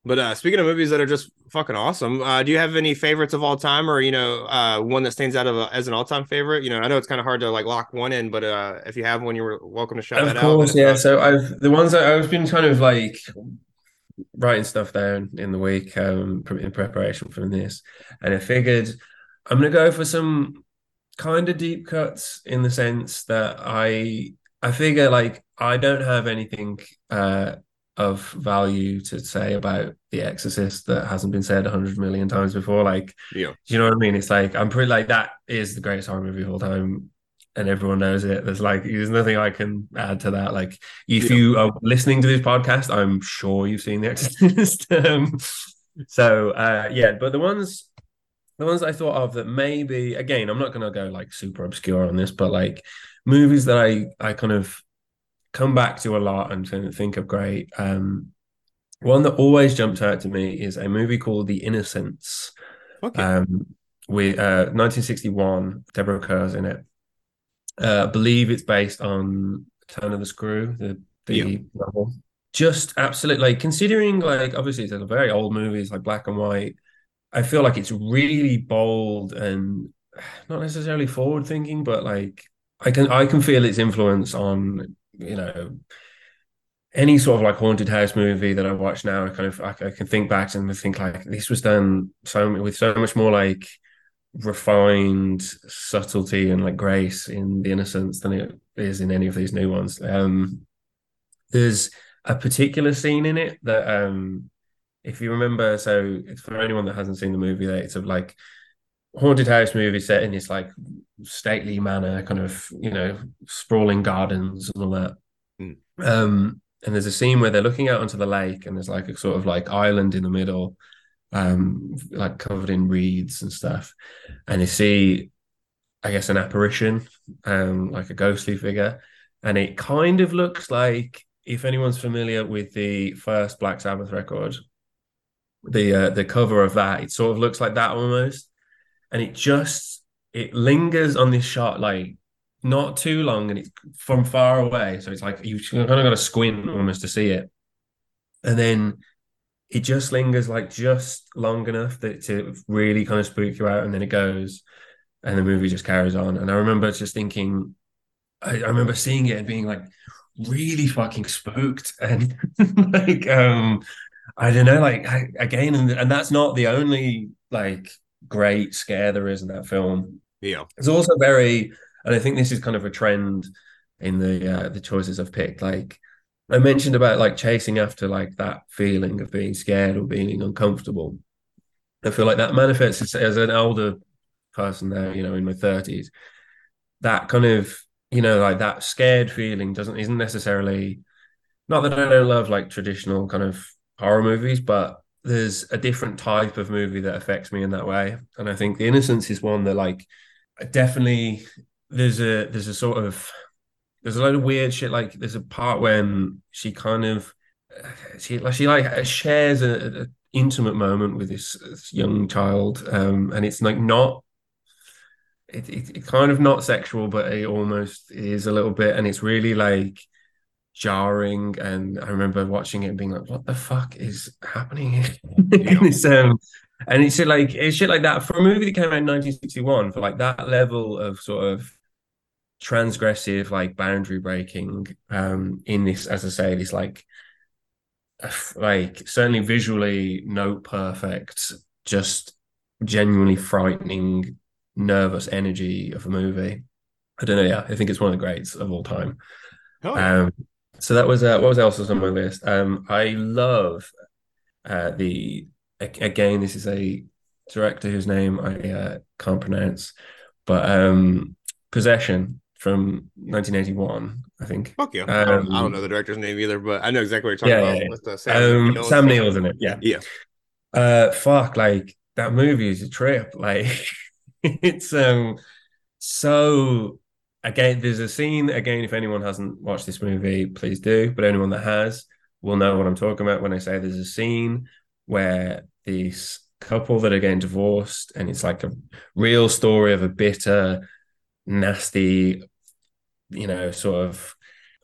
But uh, speaking of movies that are just fucking awesome, uh, do you have any favorites of all time, or you know, uh, one that stands out of a, as an all time favorite? You know, I know it's kind of hard to like lock one in, but uh, if you have one, you're welcome to shout Of that out. course, But, yeah. So I've the ones that I've been kind of like writing stuff down in the week um in preparation for this, and I figured I'm gonna go for some kind of deep cuts in the sense that I I figure like I don't have anything uh of value to say about The Exorcist that hasn't been said a hundred million times before. Like, Yeah. you know what I mean? It's like I'm pretty like that is the greatest horror movie of all time, and everyone knows it. There's like there's nothing I can add to that. Like, if Yeah. you are listening to this podcast, I'm sure you've seen The Exorcist. um, so uh, yeah, but the ones the ones I thought of that maybe again, I'm not gonna go like super obscure on this, but like movies that I I kind of come back to a lot and think- of great. Um, one that always jumps out to me is a movie called The Innocents. Okay. Um, with uh, 1961, Deborah Kerr's in it. Uh, I believe it's based on Turn of the Screw, the the Yeah. novel. Just absolutely like considering like obviously it's a very old movie, it's like black and white. I feel like it's really bold and not necessarily forward thinking, but like I can I can feel its influence on you know any sort of like haunted house movie that I watch now. I kind of I, I can think back and think like this was done so with so much more like refined subtlety and like grace in the Innocents than it is in any of these new ones. Um, there's a particular scene in it that um if you remember so it's for anyone that hasn't seen the movie that it's of like haunted house movie set in this like stately manor kind of you know sprawling gardens and all that. Mm. um and there's a scene where they're looking out onto the lake and there's like a sort of like island in the middle um like covered in reeds and stuff. And you see i guess an apparition um like a ghostly figure. And it kind of looks like if anyone's familiar with the first black sabbath record the uh, the cover of that it sort of looks like that almost and it just it lingers on this shot like not too long and it's from far away. So it's like you kind of got to squint almost to see it. And then it just lingers like just long enough that to really kind of spook you out and then it goes and the movie just carries on. And i remember just thinking i, I remember seeing it and being like really fucking spooked. And like um i don't know like I, again and, and that's not the only like great scare there is in that film Yeah. it's also very, and I think this is kind of a trend in the uh, the choices I've picked. Like I mentioned about like chasing after like that feeling of being scared or being uncomfortable. I feel like that manifests as, an older person now, you know, in my thirties. That kind of, you know, like that scared feeling doesn't isn't necessarily not that I don't love like traditional kind of horror movies, but there's a different type of movie that affects me in that way. And I think The Innocents is one that like definitely there's a there's a sort of there's a lot of weird shit like there's a part when she kind of she like she like shares a, intimate moment with this, this young child um and it's like not it, it, it kind of not sexual but it almost is a little bit and it's really like jarring and I remember watching it and being like what the fuck is happening in this um and it's like it's shit like that. For a movie that came out in 1961 for like that level of sort of transgressive like boundary breaking um in this as I say this like like certainly visually no perfect just genuinely frightening nervous energy of a movie. I don't know yeah I think it's one of the greats of all time. Hell yeah. um, so that was uh, what was else was on my list. Um, I love uh, the again. This is a director whose name I uh, can't pronounce, but um, Possession from 1981, I think. Fuck yeah. I, don't, I Um, don't know the director's name either, but I know exactly what you're talking yeah, about yeah. with the Sam, Um, Sam. Neill's in it. Yeah, Yeah. uh, fuck, like that movie is a trip. Like it's um so again, there's a scene again. If anyone hasn't watched this movie, please do. But anyone that has will know what I'm talking about when I say there's a scene where this couple that are getting divorced, and it's like a real story of a bitter, nasty, you know, sort of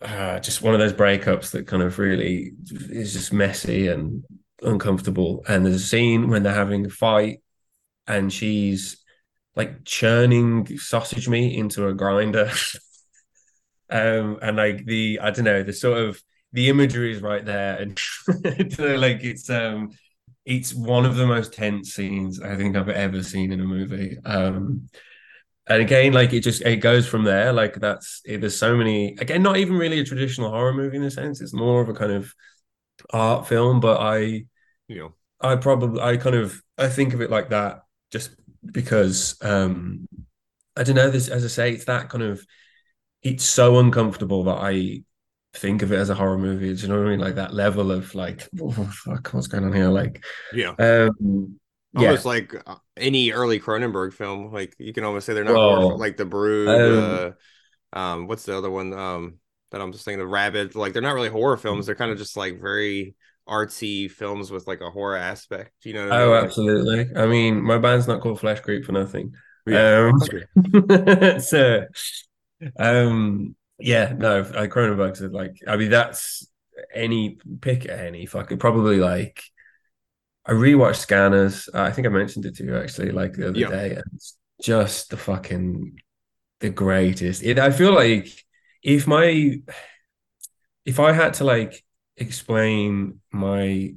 uh, just one of those breakups that kind of really is just messy and uncomfortable. And there's a scene when they're having a fight, and she's like churning sausage meat into a grinder. um, and like the I don't know, the sort of the imagery is right there, and like it's um it's one of the most tense scenes I think I've ever seen in a movie. Um, and again, like it just it goes from there. Like that's it, there's so many. Again, not even really a traditional horror movie in a sense. It's more of a kind of art film. But I, You know, I probably I kind of I think of it like that just because um I don't know this as I say it's that kind of it's so uncomfortable that I think of it as a horror movie. Do you know what I mean? Like that level of like oh, fuck what's going on here? Like yeah. um yeah. Almost like uh, any early Cronenberg film, like you can almost say they're not Well, horror, like The Brood. um, uh, um, what's the other one? Um, that I'm just thinking of Rabid. Like they're not really horror films. They're kind of just like very artsy films with like a horror aspect. You know? What I Oh, mean? absolutely. I mean, my band's not called Flesh Creep for nothing. Yeah. Um, so, um, yeah, no, like Cronenberg's are like, I mean, that's any pick any fucking probably like. I rewatched Scanners. I think I mentioned it to you actually, like the other Yeah. day, and it's just the fucking the greatest. It, I feel like if my if I had to like explain my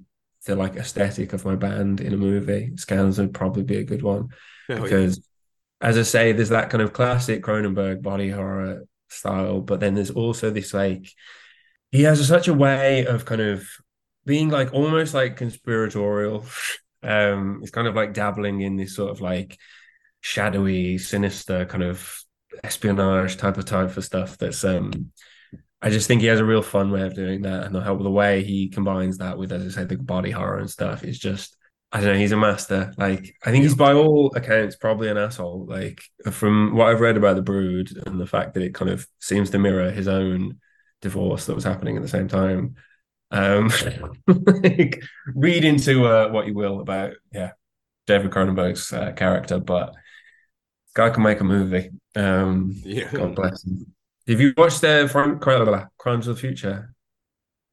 the like aesthetic of my band in a movie, Scanners would probably be a good one Oh, yeah. because as I say, there's that kind of classic Cronenberg body horror style, but then there's also this like he has such a way of kind of being like almost like conspiratorial. Um, it's kind of like dabbling in this sort of like shadowy, sinister kind of espionage type of type of stuff. That's um, I just think he has a real fun way of doing that, and the help the way he combines that with, as I say, the body horror and stuff is just I don't know. He's a master. Like I think he's by all accounts probably an asshole. Like from what I've read about the Brood and the fact that it kind of seems to mirror his own divorce that was happening at the same time. Um, like read into uh, what you will about yeah David Cronenberg's uh, character, but guy can make a movie. Um, yeah. God bless him. Have you watched the Fran- Crimes of the Future?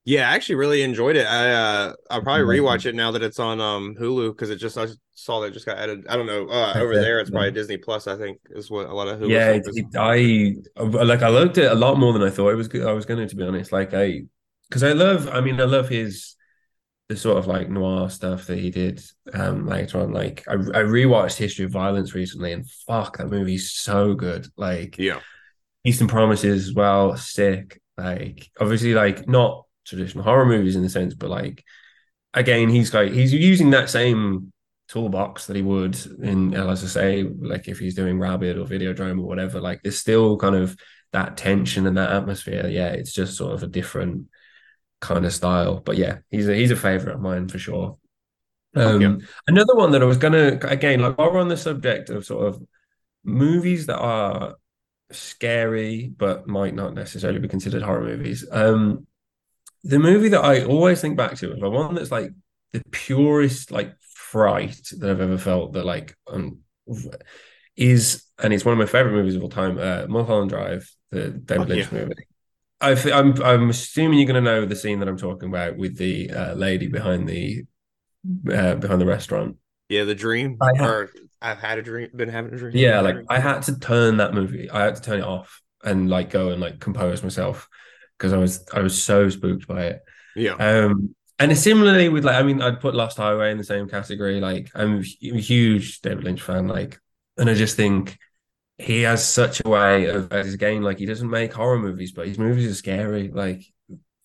Yeah, I actually really enjoyed it. I uh I'll probably Amazing. rewatch it now that it's on um Hulu because it just I saw that it just got added. I don't know. Uh over there it's probably Disney Plus, I think, is what a lot of Hulu yeah, it, I like I looked at it a lot more than I thought it was. I was going to, to be honest. Like I, because I love. I mean, I love his the sort of like noir stuff that he did um later on. Like I, I rewatched History of Violence recently, and fuck, that movie's so good. Like Yeah. Eastern Promises as well, sick. Like obviously, like not traditional horror movies in the sense, but like again, he's like he's using that same toolbox that he would in, as I say, like if he's doing Rabid or Videodrome or whatever. Like there's still kind of that tension and that atmosphere. Yeah, it's just sort of a different kind of style. But yeah, he's a he's a favorite of mine for sure. Um, Yeah. Another one that I was gonna again, like while we're on the subject of sort of movies that are scary but might not necessarily be considered horror movies. Um, the movie that I always think back to is the one that's like the purest like fright that I've ever felt. That like um, is and it's one of my favorite movies of all time. Uh, Mulholland Drive, the David Oh, Lynch yeah. movie. I th- I'm I'm assuming you're going to know the scene that I'm talking about with the uh, lady behind the uh, behind the restaurant. Yeah, the dream. I or I've had a dream, been having a dream. Yeah, like I had to turn that movie. I had to turn it off and like go and like compose myself because I was I was so spooked by it. yeah. Um, and similarly with like, I mean, I'd put Lost Highway in the same category. Like, I'm a huge David Lynch fan. Like, and I just think he has such a way of, as again, like he doesn't make horror movies, but his movies are scary. Like,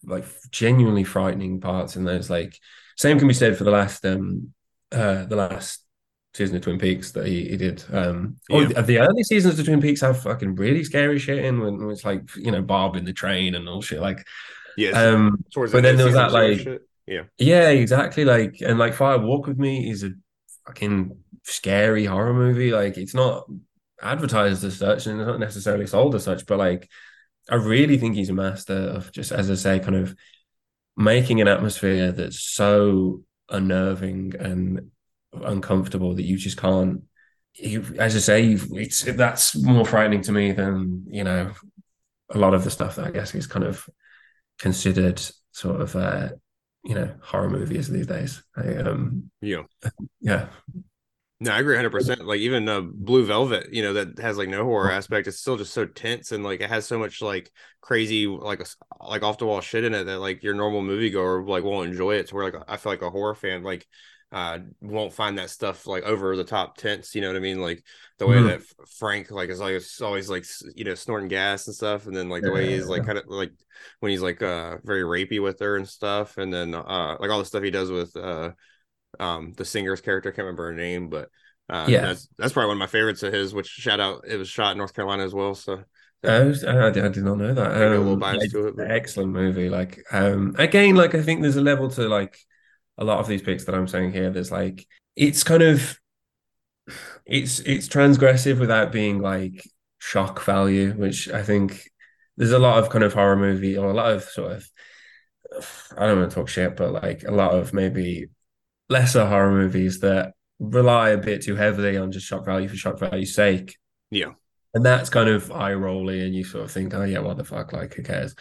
like genuinely frightening parts in those. Like, same can be said for the last, um, uh, the last season of Twin Peaks that he, he did. Um, Yeah. the, the early seasons of Twin Peaks have fucking really scary shit in when, when it's like you know Bob in the train and all shit. Like, yeah. um, towards but the then there was that, like- shit. yeah. yeah, exactly. Like, and like Fire Walk with Me is a fucking scary horror movie. Like, it's not advertised as such and it's not necessarily sold as such, but like, I really think he's a master of just, as I say, kind of making an atmosphere that's so unnerving and uncomfortable that you just can't. You, as I say, it's that's more frightening to me than you know a lot of the stuff that I guess is kind of considered sort of uh, you know horror movies these days. I, um, Yeah. yeah, No, I agree 100%. Like even uh, Blue Velvet, you know, that has like no horror aspect. It's still just so tense and like it has so much like crazy like like off the wall shit in it that like your normal moviegoer like won't enjoy it. To where like I feel like a horror fan like uh won't find that stuff like over the top tense. You know what I mean? Like the way Mhm. that Frank like is always always like you know snorting gas and stuff, and then like the way he's like Yeah. kind of like when he's like uh very rapey with her and stuff, and then uh like all the stuff he does with uh um the singer's character. I can't remember her name, but uh, Yeah. that's that's probably one of my favorites of his. Which shout out, it was shot in North Carolina as well. So I, I, did- I did not know that. Maybe a little Um, bias it's to it, Excellent movie. Like um, again, like I think there's a level to like a lot of these picks that I'm saying here. There's like it's kind of it's it's transgressive without being like shock value, which I think there's a lot of kind of horror movie or a lot of sort of I don't want to talk shit, but like a lot of maybe lesser horror movies that rely a bit too heavily on just shock value for shock value's sake. yeah, And that's kind of eye rolly, and you sort of think, oh yeah, what the fuck, like who cares?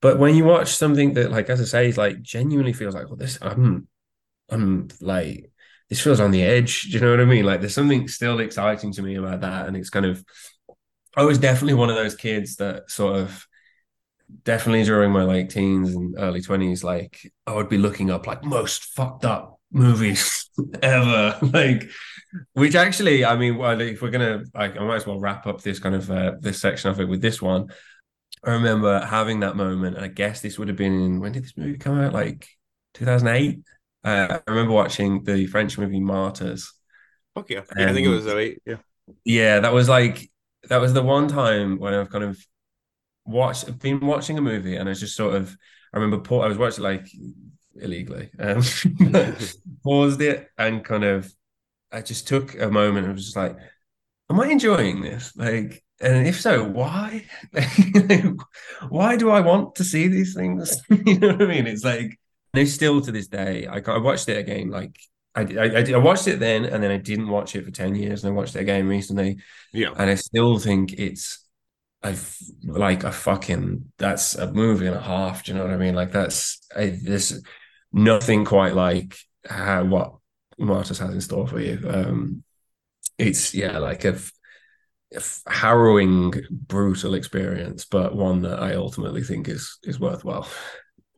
But when you watch something that, like as I say, is like genuinely feels like, well, this I'm I'm like this feels on the edge. Do you know what I mean? Like there's something still exciting to me about that. And it's kind of I was definitely one of those kids that sort of definitely during my like teens and early 20s, like I would be looking up like most fucked up movies ever. Like which actually, I mean, well, if we're gonna, like, I might as well wrap up this kind of uh, this section of it with this one. I remember having that moment, and I guess this would have been in when did this movie come out? Like 2008. Uh, I remember watching the French movie Martyrs. fuck yeah. I think it Um, was 08. Yeah, Yeah, that was like that was the one time when I've kind of watched been watching a movie and I just sort of I remember pa- I was watching like illegally um paused it and kind of I just took a moment and was just like am I enjoying this like and if so why why do I want to see these things you know what I mean it's like and still to this day I, I watched it again like I, I I watched it then and then I didn't watch it for 10 years and I watched it again recently yeah, and I still think it's I've like a fucking that's a movie and a half. Do you know what I mean? Like that's I, there's nothing quite like how what Martyrs has in store for you. Um, it's yeah, like a harrowing, brutal experience, but one that I ultimately think is is worthwhile.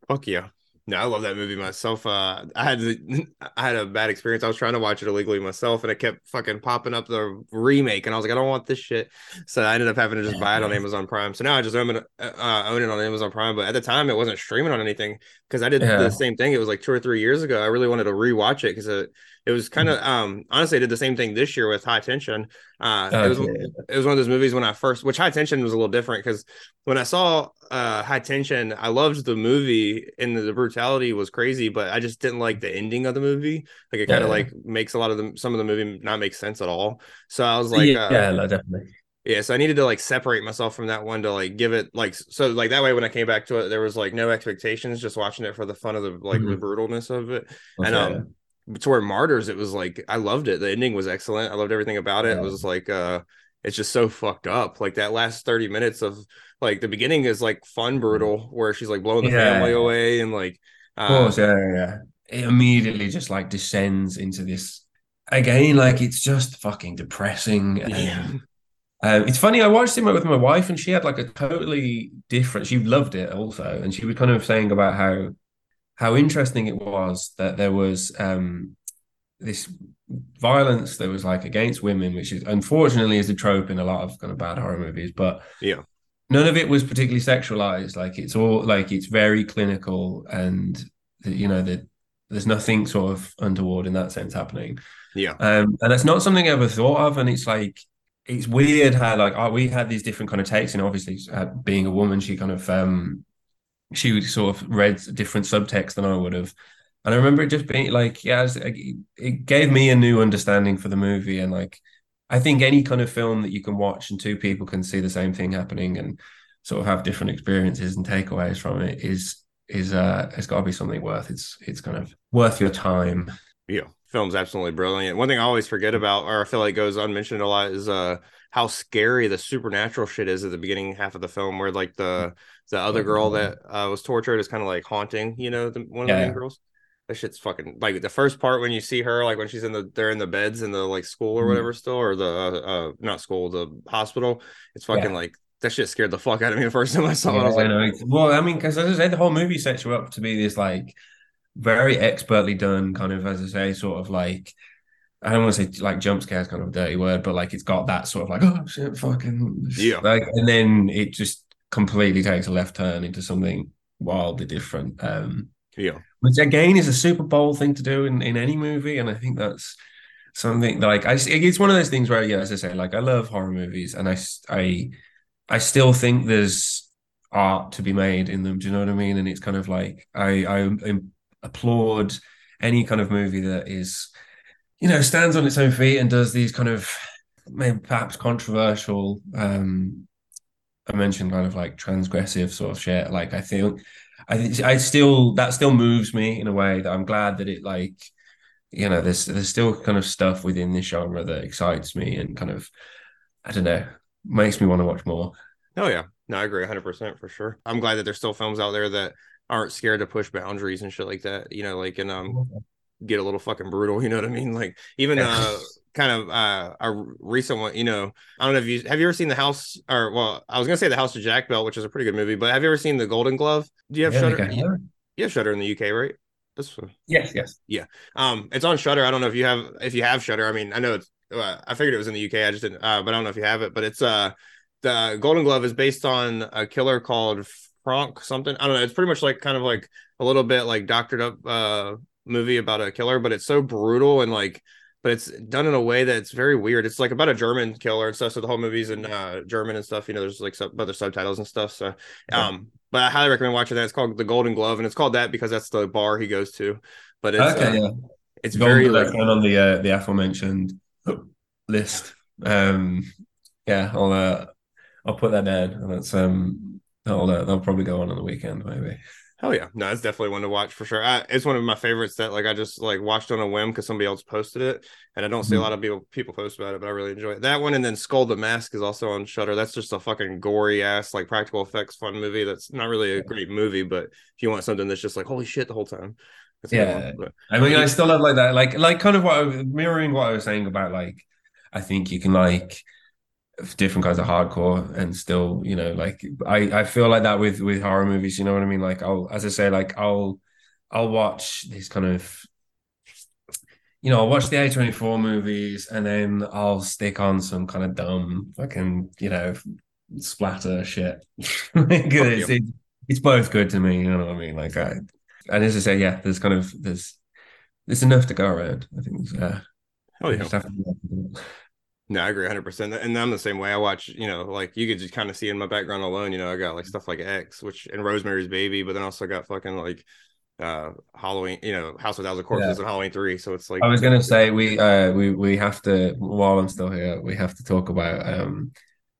fuck yeah. No, I love that movie myself. Uh, I had the, I had a bad experience. I was trying to watch it illegally myself, and it kept fucking popping up the remake, and I was like, I don't want this shit. So I ended up having to just buy it on Amazon Prime. So now I just own it, uh, own it on Amazon Prime. But at the time, it wasn't streaming on anything because I did Yeah. the same thing. It was like two or three years ago. I really wanted to rewatch it because it it was kind of um honestly I did the same thing this year with High Tension. Uh, it was Okay. it was one of those movies when I first, which High Tension was a little different because when I saw uh High Tension, I loved the movie and the brutality was crazy, but I just didn't like the ending of the movie. Like it kind of Yeah. like makes a lot of the some of the movie not make sense at all. So I was like, yeah, uh, yeah, no, definitely. yeah, so I needed to like separate myself from that one to like give it like so like that way when I came back to it, there was like no expectations, just watching it for the fun of the like the Mhm. brutalness of it. And um to where martyrs it was like i loved it the ending was excellent i loved everything about it it was like uh it's just so fucked up like that last 30 minutes of like the beginning is like fun brutal where she's like blowing the Yeah. family away and like Of uh, course, yeah, yeah, yeah. It immediately just like descends into this again, like it's just fucking depressing. Yeah um, it's funny. I watched it with my wife, and she had like a totally different. She loved it also, and she was kind of saying about how how interesting it was that there was um this violence that was like against women, which is unfortunately is a trope in a lot of kind of bad horror movies, but Yeah. none of it was particularly sexualized. Like it's all like it's very clinical, and you know that there's nothing sort of untoward in that sense happening. yeah Um, and that's not something I ever thought of. And it's like, it's weird how like oh, we had these different kind of takes. And obviously, uh, being a woman, she kind of um, she would sort of read different subtext than I would have. And I remember it just being like, yeah, it, gave me a new understanding for the movie. And like, I think any kind of film that you can watch and two people can see the same thing happening and sort of have different experiences and takeaways from it is is uh it's got to be something worth it's it's kind of worth your time. yeah film's absolutely brilliant. One thing I always forget about, or I feel like goes unmentioned a lot, is uh how scary the supernatural shit is at the beginning half of the film, where like the the other girl that uh, was tortured is kind of like haunting, you know, the, one of the Yeah. main girls. That shit's fucking like the first part when you see her, like when she's in the they're in the beds in the like school or Mhm. whatever still, or the uh, uh not school, the hospital. It's fucking Yeah. like that shit scared the fuck out of me the first time I saw it. I was like, well, I mean, because as I say, the whole movie sets you up to be this like very expertly done kind of, as I say, sort of like I don't want to say like jump scare is kind of a dirty word, but like it's got that sort of like oh shit, fucking Yeah. like, and then it just completely takes a left turn into something wildly different. Um, yeah, which again is a super bold thing to do in, in any movie, and I think that's something like I it's one of those things where yeah, as I say, like I love horror movies, and I I I still think there's art to be made in them. Do you know what I mean? And it's kind of like I I im- applaud any kind of movie that is you know stands on its own feet and does these kind of maybe perhaps controversial um I mentioned kind of like transgressive sort of shit. Like I think I think I still that still moves me in a way that I'm glad that it like you know there's there's still kind of stuff within this genre that excites me and kind of I don't know makes me want to watch more. oh yeah, no, I agree 100 percent for sure. I'm glad that there's still films out there that aren't scared to push boundaries and shit like that. You know, like and um get a little fucking brutal. You know what I mean? Like even uh kind of uh a recent one. You know, I don't know if you have you ever seen the House or well, I was gonna say the House of Jack Bell, which is a pretty good movie. But have you ever seen the Golden Glove? Do you have Yeah, Shudder? okay. You, you have Shudder in the UK, right? That's Yes, yes. Yeah. Um, it's on Shudder. I don't know if you have if you have Shudder. I mean, I know it's. Uh, I figured it was in the UK. I just didn't. Uh, but I don't know if you have it. But it's uh, the Golden Glove is based on a killer called Frank something. I don't know. It's pretty much like kind of like a little bit like doctored up uh movie about a killer, but it's so brutal and like. But it's done in a way that it's very weird. It's like about a German killer and stuff. So the whole movie's in uh, German and stuff. You know, there's like sub- other subtitles and stuff. So, Yeah. um, but I highly recommend watching that. It's called The Golden Glove, and it's called that because that's the bar he goes to. But it's okay, uh, yeah. it's Golden very like on the uh, the aforementioned list. Um, yeah, I'll uh, I'll put that down, and that's um, that'll uh, that'll probably go on on the weekend maybe. hell yeah. No, it's definitely one to watch for sure. I, it's one of my favorites that like I just like watched on a whim because somebody else posted it, and I don't see a Mhm. lot of people people post about it, but I really enjoy it. That one, and then Skull the Mask is also on Shudder. That's just a fucking gory ass like practical effects fun movie. That's not really a great movie, but if you want something that's just like holy shit the whole time, that's a good Yeah. one. I mean, I still have like that, like like kind of what I mirroring what I was saying about like I think you can like different kinds of hardcore and still, you know, like I I feel like that with with horror movies, you know what I mean? Like I'll as I say, like I'll I'll watch these kind of you know, I'll watch the A24 movies and then I'll stick on some kind of dumb fucking, you know, splatter shit. it's, it's, it's both good to me, you know what I mean? Like I and as I say, yeah, there's kind of there's there's enough to go around. I think there's uh Hell yeah. Just have to be able to do it. No, I agree 100%. And I'm the same way. I watch, you know, like you could just kind of see in my background alone, you know, I got like stuff like X, which and Rosemary's Baby, but then also got fucking like uh Halloween, you know, House of Thousand Corpses Yeah. and Halloween 3. So it's like, I was gonna say we uh we we have to while I'm still here, we have to talk about um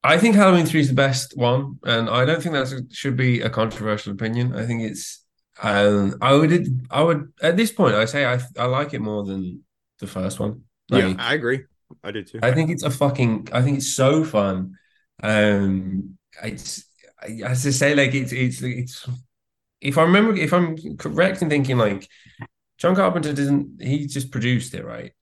I think Halloween 3 is the best one, and I don't think that should be a controversial opinion. I think it's um I would I would at this point I say I I like it more than the first one. yeah, I agree. I do too. I think it's a fucking. I think it's so fun. Um, it's as I say, like it's it's it's. If I remember, if I'm correct in thinking, like John Carpenter didn't. He just produced it, right?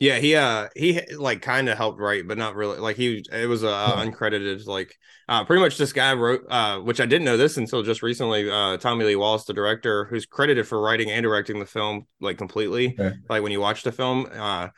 Yeah, he uh he like kind of helped write, but not really. Like he it was a uh, uncredited like uh pretty much this guy wrote uh which I didn't know this until just recently. Uh Tommy Lee Wallace, the director, who's credited for writing and directing the film like completely. Okay. Like when you watch the film, uh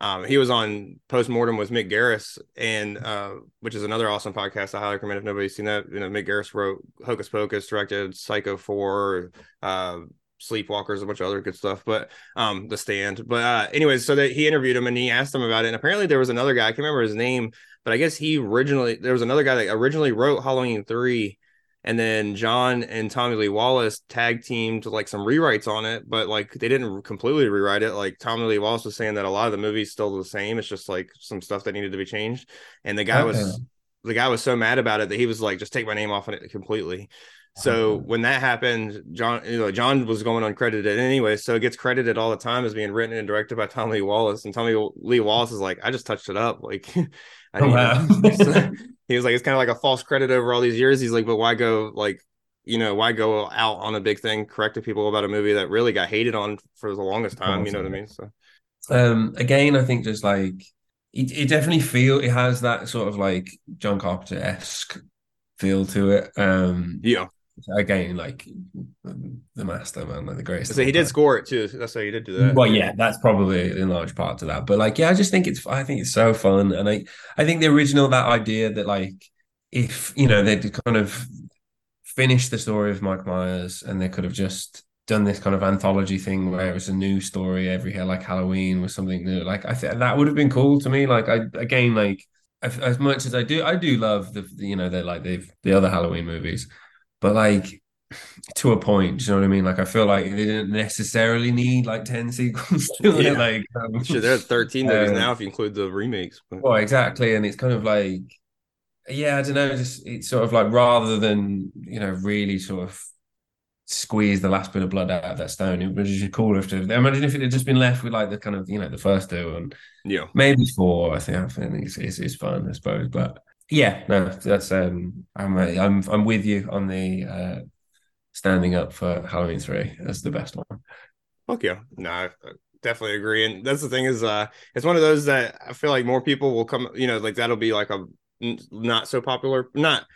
um he was on Postmortem with Mick Garris and uh which is another awesome podcast. I highly recommend if nobody's seen that. You know, Mick Garris wrote Hocus Pocus, directed Psycho 4, uh Sleepwalkers, a bunch of other good stuff, but um the stand. But uh anyways, so that he interviewed him and he asked him about it. And apparently there was another guy, I can't remember his name, but I guess he originally there was another guy that originally wrote Halloween 3 and then John and Tommy Lee Wallace tag teamed like some rewrites on it, but like they didn't completely rewrite it. Like Tommy Lee Wallace was saying that a lot of the movie's still the same. It's just like some stuff that needed to be changed. And the guy Okay. was the guy was so mad about it that he was like, just take my name off of it completely. So uh-huh. when that happened, John, you know, John was going uncredited anyway, so it gets credited all the time as being written and directed by Tommy Lee Wallace. And Tommy Lee Wallace is like, I just touched it up, like. I Oh, wow. he was like, it's kind of like a false credit over all these years. He's like, but why go like, you know, why go out on a big thing correcting people about a movie that really got hated on for the longest time? You know what I mean? So Um, again, I think just like it, it definitely feel it has that sort of like John Carpenter esque feel to it. Um, yeah, again, like um, the master man, like the greatest. so he did score it too. That's how he did do that. Well, yeah, that's probably in large part to that. But like, yeah, I just think it's I think it's so fun, and I I think the original that idea that like if you know they'd kind of finished the story of Mike Myers and they could have just done this kind of anthology thing where it was a new story every year, like Halloween was something new. Like I think that would have been cool to me. Like I again like as, much as I do, I do love the you know the like the the other Halloween movies, but like to a point. You know what I mean? Like I feel like they didn't necessarily need like ten sequels to it. Like um, there's 13 movies uh, now if you include the remakes. But well, exactly, and it's kind of like, yeah, I don't know. Just it's sort of like rather than you know really sort of squeeze the last bit of blood out of that stone, it just cooler if to imagine if it had just been left with like the kind of you know the first two and yeah, maybe four. I think I think it's it's, it's fun, I suppose. But yeah, no, that's um, I'm I'm I'm with you on the uh standing up for Halloween three That's the best one. fuck yeah, no, I I definitely agree. And that's the thing is, uh, it's one of those that I feel like more people will come. You know, like that'll be like a not so popular, not.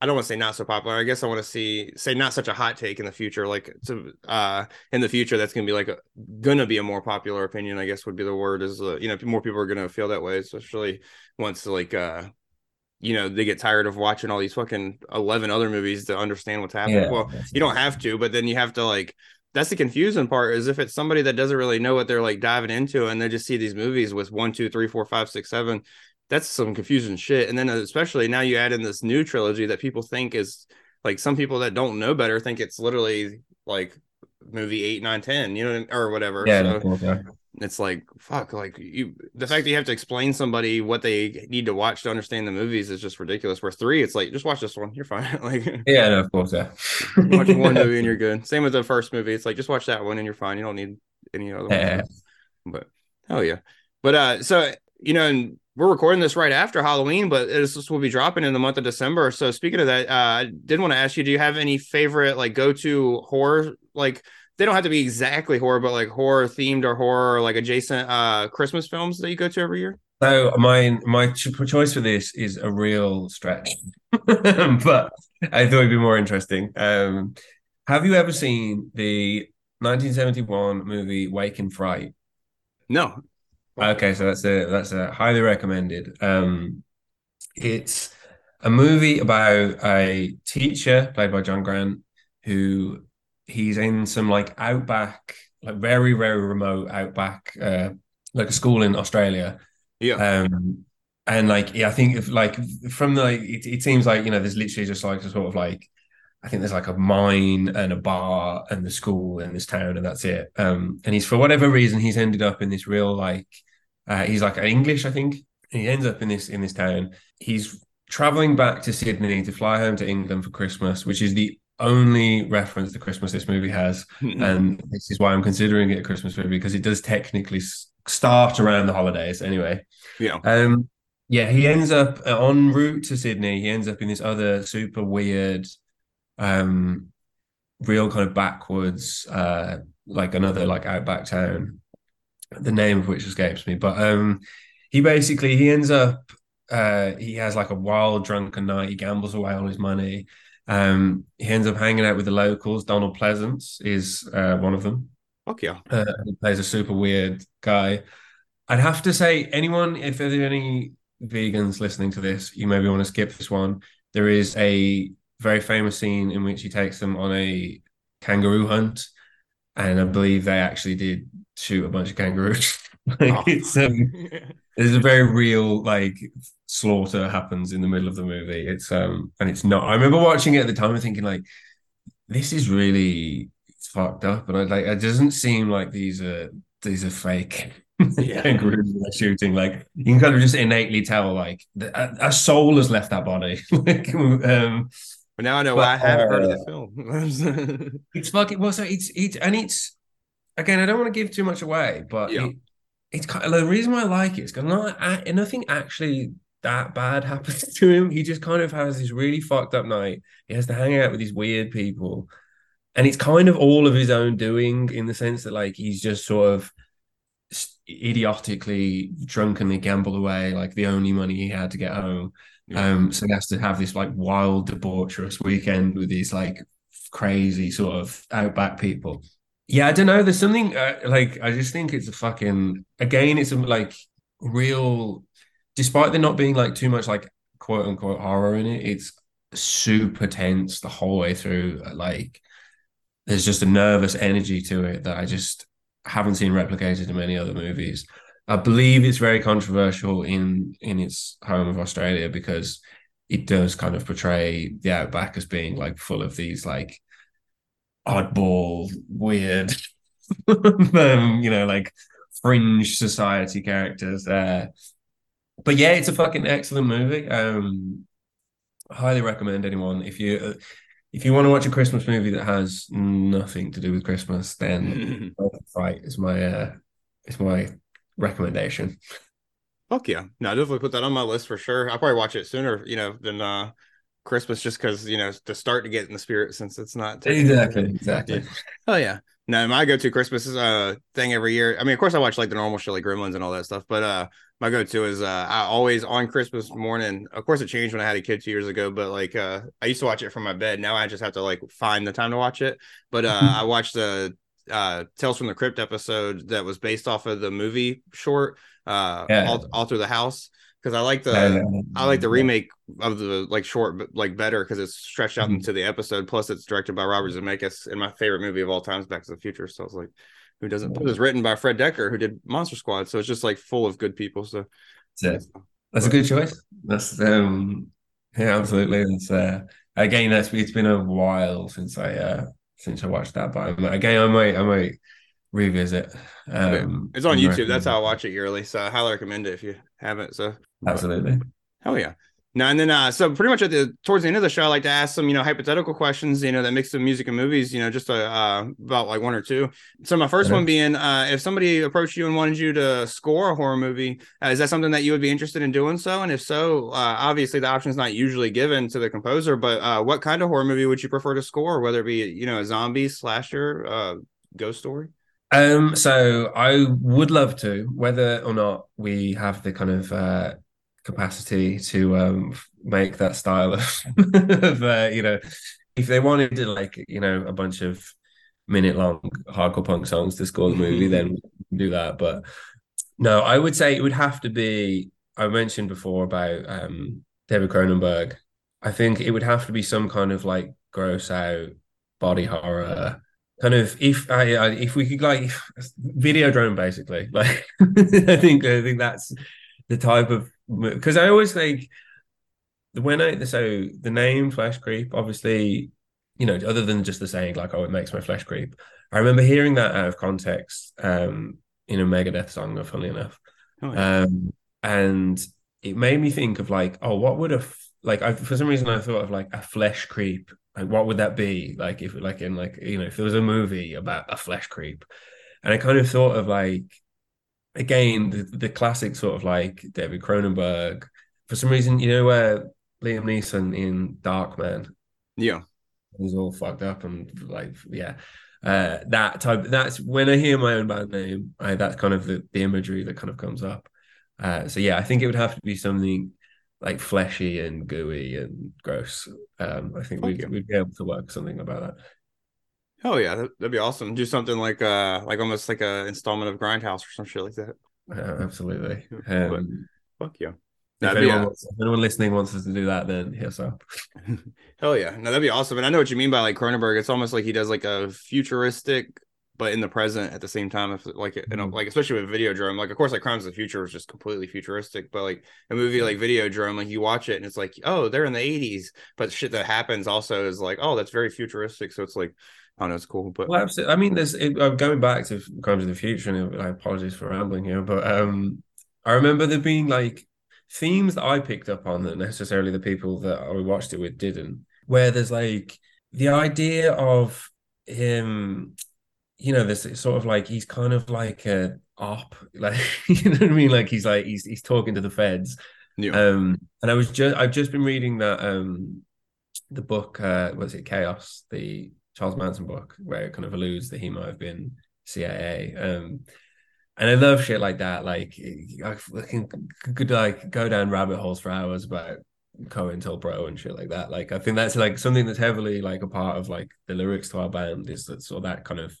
I don't want to say not so popular. I guess I want to see say not such a hot take in the future. Like to uh in the future, that's gonna be like a gonna be a more popular opinion. I guess would be the word. Is uh, you know more people are gonna feel that way, especially once like uh you know they get tired of watching all these fucking 11 other movies to understand what's happening Yeah. well you don't have to but then you have to like that's the confusing part is if it's somebody that doesn't really know what they're like diving into and they just see these movies with one two three four five six seven that's some confusing shit and then uh, especially now you add in this new trilogy that people think is like some people that don't know better think it's literally like movie eight nine ten you know or whatever Yeah, so. It's like fuck like you the fact that you have to explain somebody what they need to watch to understand the movies is just ridiculous. Where three it's like just watch this one you're fine. Like Yeah, no, of course, yeah. watch one movie and you're good. Same with the first movie it's like just watch that one and you're fine. You don't need any other Yeah. ones but hell yeah. But uh so you know and we're recording this right after halloween but this this will be dropping in the month of december. So speaking of that uh i did want to ask you do you have any favorite like go-to horror like they don't have to be exactly horror but like horror themed or horror or like adjacent uh christmas films that you go to every year So my my ch- choice for this is a real stretch, but I thought it'd be more interesting. Um, have you ever seen the 1971 movie Wake in Fright? no Okay, so that's a that's a highly recommended. Um, it's a movie about a teacher played by John Grant who he's in some like outback, like very very remote outback, uh, like a school in Australia. yeah Um, and like, yeah, I think if like from the, it, it seems like, you know, there's literally just like a sort of like, I think there's like a mine and a bar and the school and this town and that's it. Um, and he's, for whatever reason, he's ended up in this real, like, uh, he's like English, I think. And he ends up in this, in this town. He's traveling back to Sydney to fly home to England for Christmas, which is the only reference to Christmas this movie has and this is why I'm considering it a Christmas movie because it does technically start around the holidays anyway. yeah Um, yeah, he ends up uh, en route to Sydney. He ends up in this other super weird, um, real kind of backwards, uh, like another like outback town. The name of which escapes me, but um, he basically he ends up uh he has like a wild drunken night. He gambles away all his money. Um, he ends up hanging out with the locals. Donald Pleasence is uh, one of them. fuck yeah Uh, he plays a super weird guy. I'd have to say, anyone, if there's any vegans listening to this, you maybe want to skip this one. There is a very famous scene in which he takes them on a kangaroo hunt, and I believe they actually did shoot a bunch of kangaroos. like Oh. it's um, there's a very real like slaughter happens in the middle of the movie. It's um and it's not. I remember watching it at the time and thinking like, this is really fucked up, and I like it doesn't seem like these are these are fake. Yeah. kangaroos shooting like you can kind of just innately tell like the, a, a soul has left that body like um But now I know But, why I haven't heard of uh, the film. It's fucking well, so it's it's and it's again. I don't want to give too much away, but Yeah. it, it's kind of the reason why I like it is because not nothing actually that bad happens to him. He just kind of has this really fucked up night. He has to hang out with these weird people, and it's kind of all of his own doing in the sense that like he's just sort of idiotically drunkenly gambled away like the only money he had to get home. Yeah. Um, so he has to have this like wild debaucherous weekend with these like crazy sort of outback people. Yeah, I don't know. There's something uh, like I just think it's a fucking again. It's a, like real, despite there not being like too much like quote unquote horror in it. It's super tense the whole way through. Like there's just a nervous energy to it that I just haven't seen replicated in many other movies. I believe it's very controversial in in its home of Australia because it does kind of portray the outback as being like full of these like oddball, weird, um, you know, like fringe society characters there. But yeah, it's a fucking excellent movie. Um, highly recommend anyone if you uh, if you want to watch a Christmas movie that has nothing to do with Christmas, then Fight is my uh, is my recommendation. Fuck yeah. No, I definitely put that on my list for sure. I'll probably watch it sooner, you know, than uh Christmas just because, you know, to start to get in the spirit since it's not Exactly, exactly. Oh yeah. No, my go-to Christmas is uh thing every year. I mean, of course I watch like the normal shit like Gremlins and all that stuff, but uh my go-to is uh I always on Christmas morning. Of course it changed when I had a kid two years ago, but like uh I used to watch it from my bed. Now I just have to like find the time to watch it. But uh I watched the uh Tales from the Crypt episode that was based off of the movie short uh Yeah. all, all through the house because I like the I like the remake of the like short, but like better because it's stretched out Mhm. into the episode. Plus, it's directed by Robert Zemeckis, and my favorite movie of all time is Back to the Future. So I was like, who doesn't? It was written by Fred Dekker, who did Monster Squad. So it's just like full of good people. So That's it. That's a good choice. That's um yeah, absolutely. It's uh again that's it's been a while since I uh since I watched that, but I'm, again I might I might revisit. Um it's on YouTube. That's how I watch it yearly. So I highly recommend it if you haven't. So absolutely. Hell yeah. Now and then uh so pretty much at the towards the end of the show, I like to ask some, you know, hypothetical questions, you know, that mix of music and movies, you know, just uh, uh about like one or two. So my 1st Okay. one being uh if somebody approached you and wanted you to score a horror movie, uh, is that something that you would be interested in doing so? And if so, uh obviously the option is not usually given to the composer, but uh what kind of horror movie would you prefer to score, whether it be, you know, a zombie, slasher, uh ghost story? Um, so I would love to, whether or not we have the kind of uh, capacity to um, make that style of, of uh, you know, if they wanted to like, you know, a bunch of minute long hardcore punk songs to score the movie, then do that. But no, I would say it would have to be. I mentioned before about um, David Cronenberg. I think it would have to be some kind of like gross out body horror kind of if I, I if we could like Videodrome basically like I think I think that's the type of because I always think when I so the name flesh creep obviously you know other than just the saying like oh it makes my flesh creep I remember hearing that out of context um in a Megadeth song funnily enough. Oh, yeah. um and it made me think of like oh what would a f- like I, for some reason I thought of like a flesh creep. Like what would that be? Like if like in like you know if there was a movie about a flesh creep. And I kind of thought of like again the, the classic sort of like David Cronenberg. For some reason you know where Liam Neeson in Darkman. yeah. he's all fucked up and like yeah. Uh that type that's when I hear my own band name I, that's kind of the, the imagery that kind of comes up. Uh so yeah I think it would have to be something like fleshy and gooey and gross. Um I think we'd, we'd be able to work something about that Hell yeah, that, that'd be awesome. Do something like uh like almost like a installment of Grindhouse or some shit like that. uh, absolutely um Fuck yeah. if anyone, wants, if anyone listening wants us to do that then hit us up Hell yeah. No, that'd be awesome. And I know what you mean by like Cronenberg. It's almost like he does like a futuristic, but in the present at the same time. If like you know, Mhm. like especially with Videodrome, like of course like Crimes of the Future was just completely futuristic, but like a movie like Videodrome, like you watch it and it's like, oh, they're in the 80s. But shit that happens also is like, oh, that's very futuristic. So it's like, I don't know, it's cool. But Well, absolutely. I mean, there's it, uh, going back to Crimes of the Future, and I apologize for rambling here, but um, I remember there being like themes that I picked up on that necessarily the people that I watched it with didn't. where there's like the idea of him, you know, this sort of like he's kind of like a op, like you know what I mean? Like he's like he's he's talking to the feds. Yeah. Um, and I was just I've just been reading that um the book uh was it Chaos, the Charles Manson book, where it kind of alludes that he might have been CIA. Um and I love shit like that. Like I fucking could like go down rabbit holes for hours about COINTELPRO and shit like that. Like I think that's like something that's heavily like a part of like the lyrics to our band is that sort of that kind of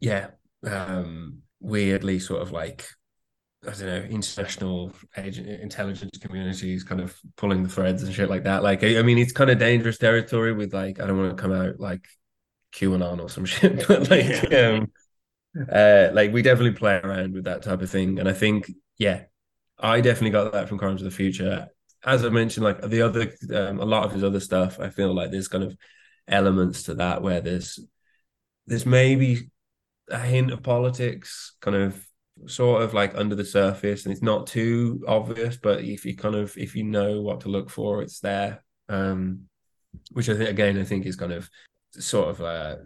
yeah, um weirdly sort of like I don't know, international agent, intelligence communities kind of pulling the threads and shit like that. Like, I, I mean, it's kind of dangerous territory with like, I don't want to come out like QAnon or some shit, but like, um, uh, like we definitely play around with that type of thing. And I think, yeah, I definitely got that from Crimes of the Future. As I mentioned, like the other, um, a lot of his other stuff, I feel like there's kind of elements to that where there's, there's maybe a hint of politics, kind of sort of like under the surface and it's not too obvious but if you kind of if you know what to look for it's there um which i think again i think is kind of sort of uh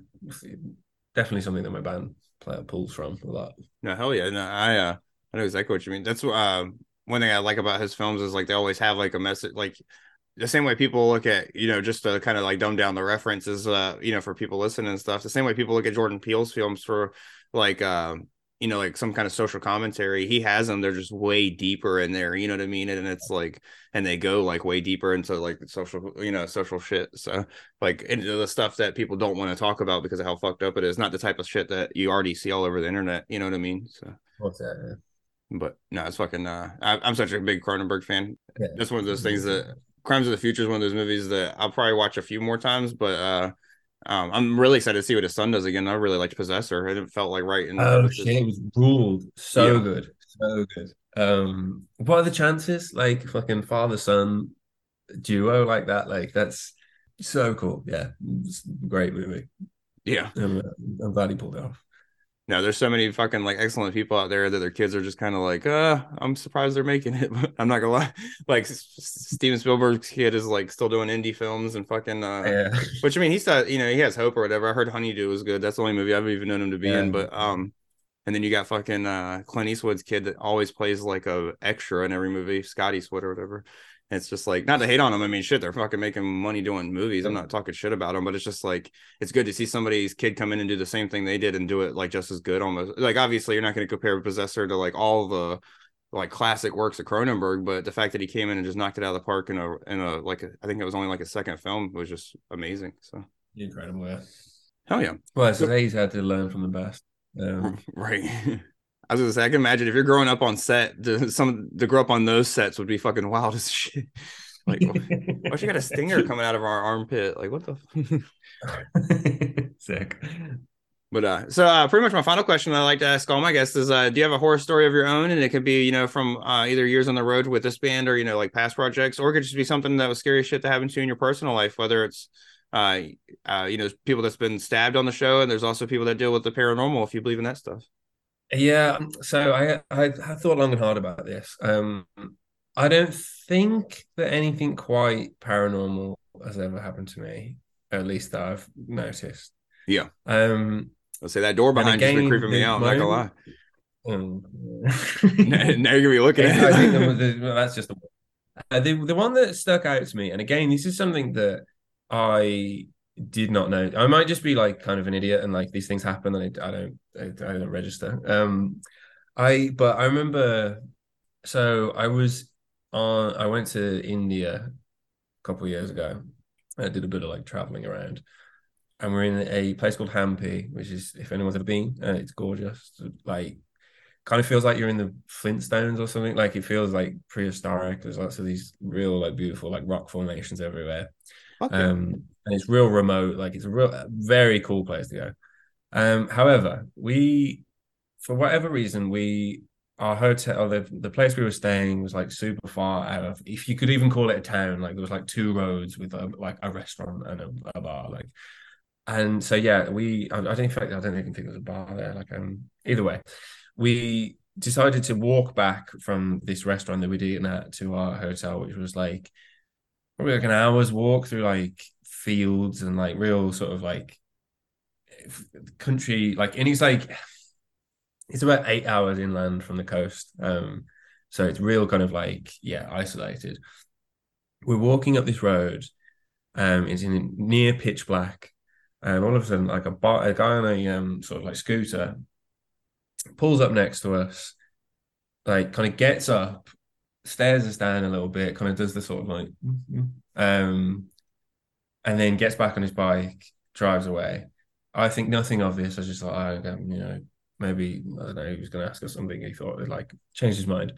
definitely something that my band player pulls from a lot No, hell yeah. No, I uh I know exactly what you mean. That's uh, one thing I like about his films is like they always have like a message like the same way people look at, you know, just to kind of like dumb down the references, uh, you know, for people listening and stuff. The same way people look at Jordan Peele's films for like um you know, like some kind of social commentary. He has them. They're just way deeper in there. You know what I mean? And it's like, and they go like way deeper into like social, you know, social shit. So like into the stuff that people don't want to talk about because of how fucked up it is. Not the type of shit that you already see all over the internet. You know what I mean? So, what's that but no, it's fucking. Uh, I, I'm such a big Cronenberg fan. Yeah. That's one of those things that Crimes of the Future is one of those movies that I'll probably watch a few more times, but uh. Um, I'm really excited to see what his son does again. I really liked Possessor. It felt like right in oh shit it was ruled so Yeah. good so good um what are the chances like fucking father son duo like that like that's so cool yeah great movie yeah. I'm, I'm glad he pulled it off No, there's so many fucking like excellent people out there that their kids are just kind of like, uh, I'm surprised they're making it. I'm not gonna lie. Like Steven Spielberg's kid is like still doing indie films and fucking uh yeah which I mean he's not, you know, he has hope or whatever. I heard Honeydew was good. That's the only movie I've even known him to be in. But um and then you got fucking uh Clint Eastwood's kid that always plays like a extra in every movie, Scott Eastwood or whatever. It's just like not to hate on them. I mean, shit, they're fucking making money doing movies. I'm not talking shit about them, but it's just like it's good to see somebody's kid come in and do the same thing they did and do it like just as good almost. Like obviously you're not going to compare Possessor to like all the like classic works of Cronenberg, but the fact that he came in and just knocked it out of the park in a in a like a, I think it was only like a second film was just amazing. So incredible yeah hell yeah. well say he's had to learn from the best um, Right. I was gonna say, I can imagine if you're growing up on set, to, some to grow up on those sets would be fucking wild as shit. Like, why she got a stinger coming out of our armpit? Like, what the? sick but uh, so uh, pretty much my final question I like to ask all my guests is, uh, do you have a horror story of your own? And it could be, you know, from uh, either years on the road with this band or you know, like past projects, or it could just be something that was scary shit that happened to you in your personal life, whether it's uh, uh, you know, people that's been stabbed on the show, and there's also people that deal with the paranormal if you believe in that stuff. Yeah, so I, I I thought long and hard about this. Um, I don't think that anything quite paranormal has ever happened to me, at least that I've noticed. Yeah. Um, Let's say that door behind you's been creeping me out. I'm not gonna lie. um, now, now you're gonna be looking at. I think the, the, that's just the, uh, the the one that stuck out to me, and again, this is something that I did not know. I might just be like kind of an idiot, and like these things happen, and I, I don't I, I don't register. Um, I but I remember. So I was on. I went to India a couple of years ago. I did a bit of like traveling around, and we're in a place called Hampi, which is if anyone's ever been, uh, it's gorgeous. Like kind of feels like you're in the Flintstones or something. Like it feels like prehistoric. There's lots of these real like beautiful like rock formations everywhere. Okay. Um, and it's real remote. Like it's a real very cool place to go. Um, however, we for whatever reason we our hotel the the place we were staying was like super far out of if you could even call it a town like there was like two roads with a, like a restaurant and a, a bar like and so yeah we I, I don't in fact I don't even think there was a bar there like um either way we decided to walk back from this restaurant that we'd eaten at to our hotel which was like probably like an hour's walk through like fields and like real sort of like country like and it's like it's about eight hours inland from the coast um so it's real kind of like yeah isolated. We're walking up this road um it's in near pitch black and all of a sudden like a, bar, a guy on a um sort of like scooter pulls up next to us like kind of gets up stares us down a little bit kind of does the sort of like um and then gets back on his bike drives away I think nothing of this. I just like, I, you know, maybe I don't know. He was going to ask us something. He thought it like changed his mind.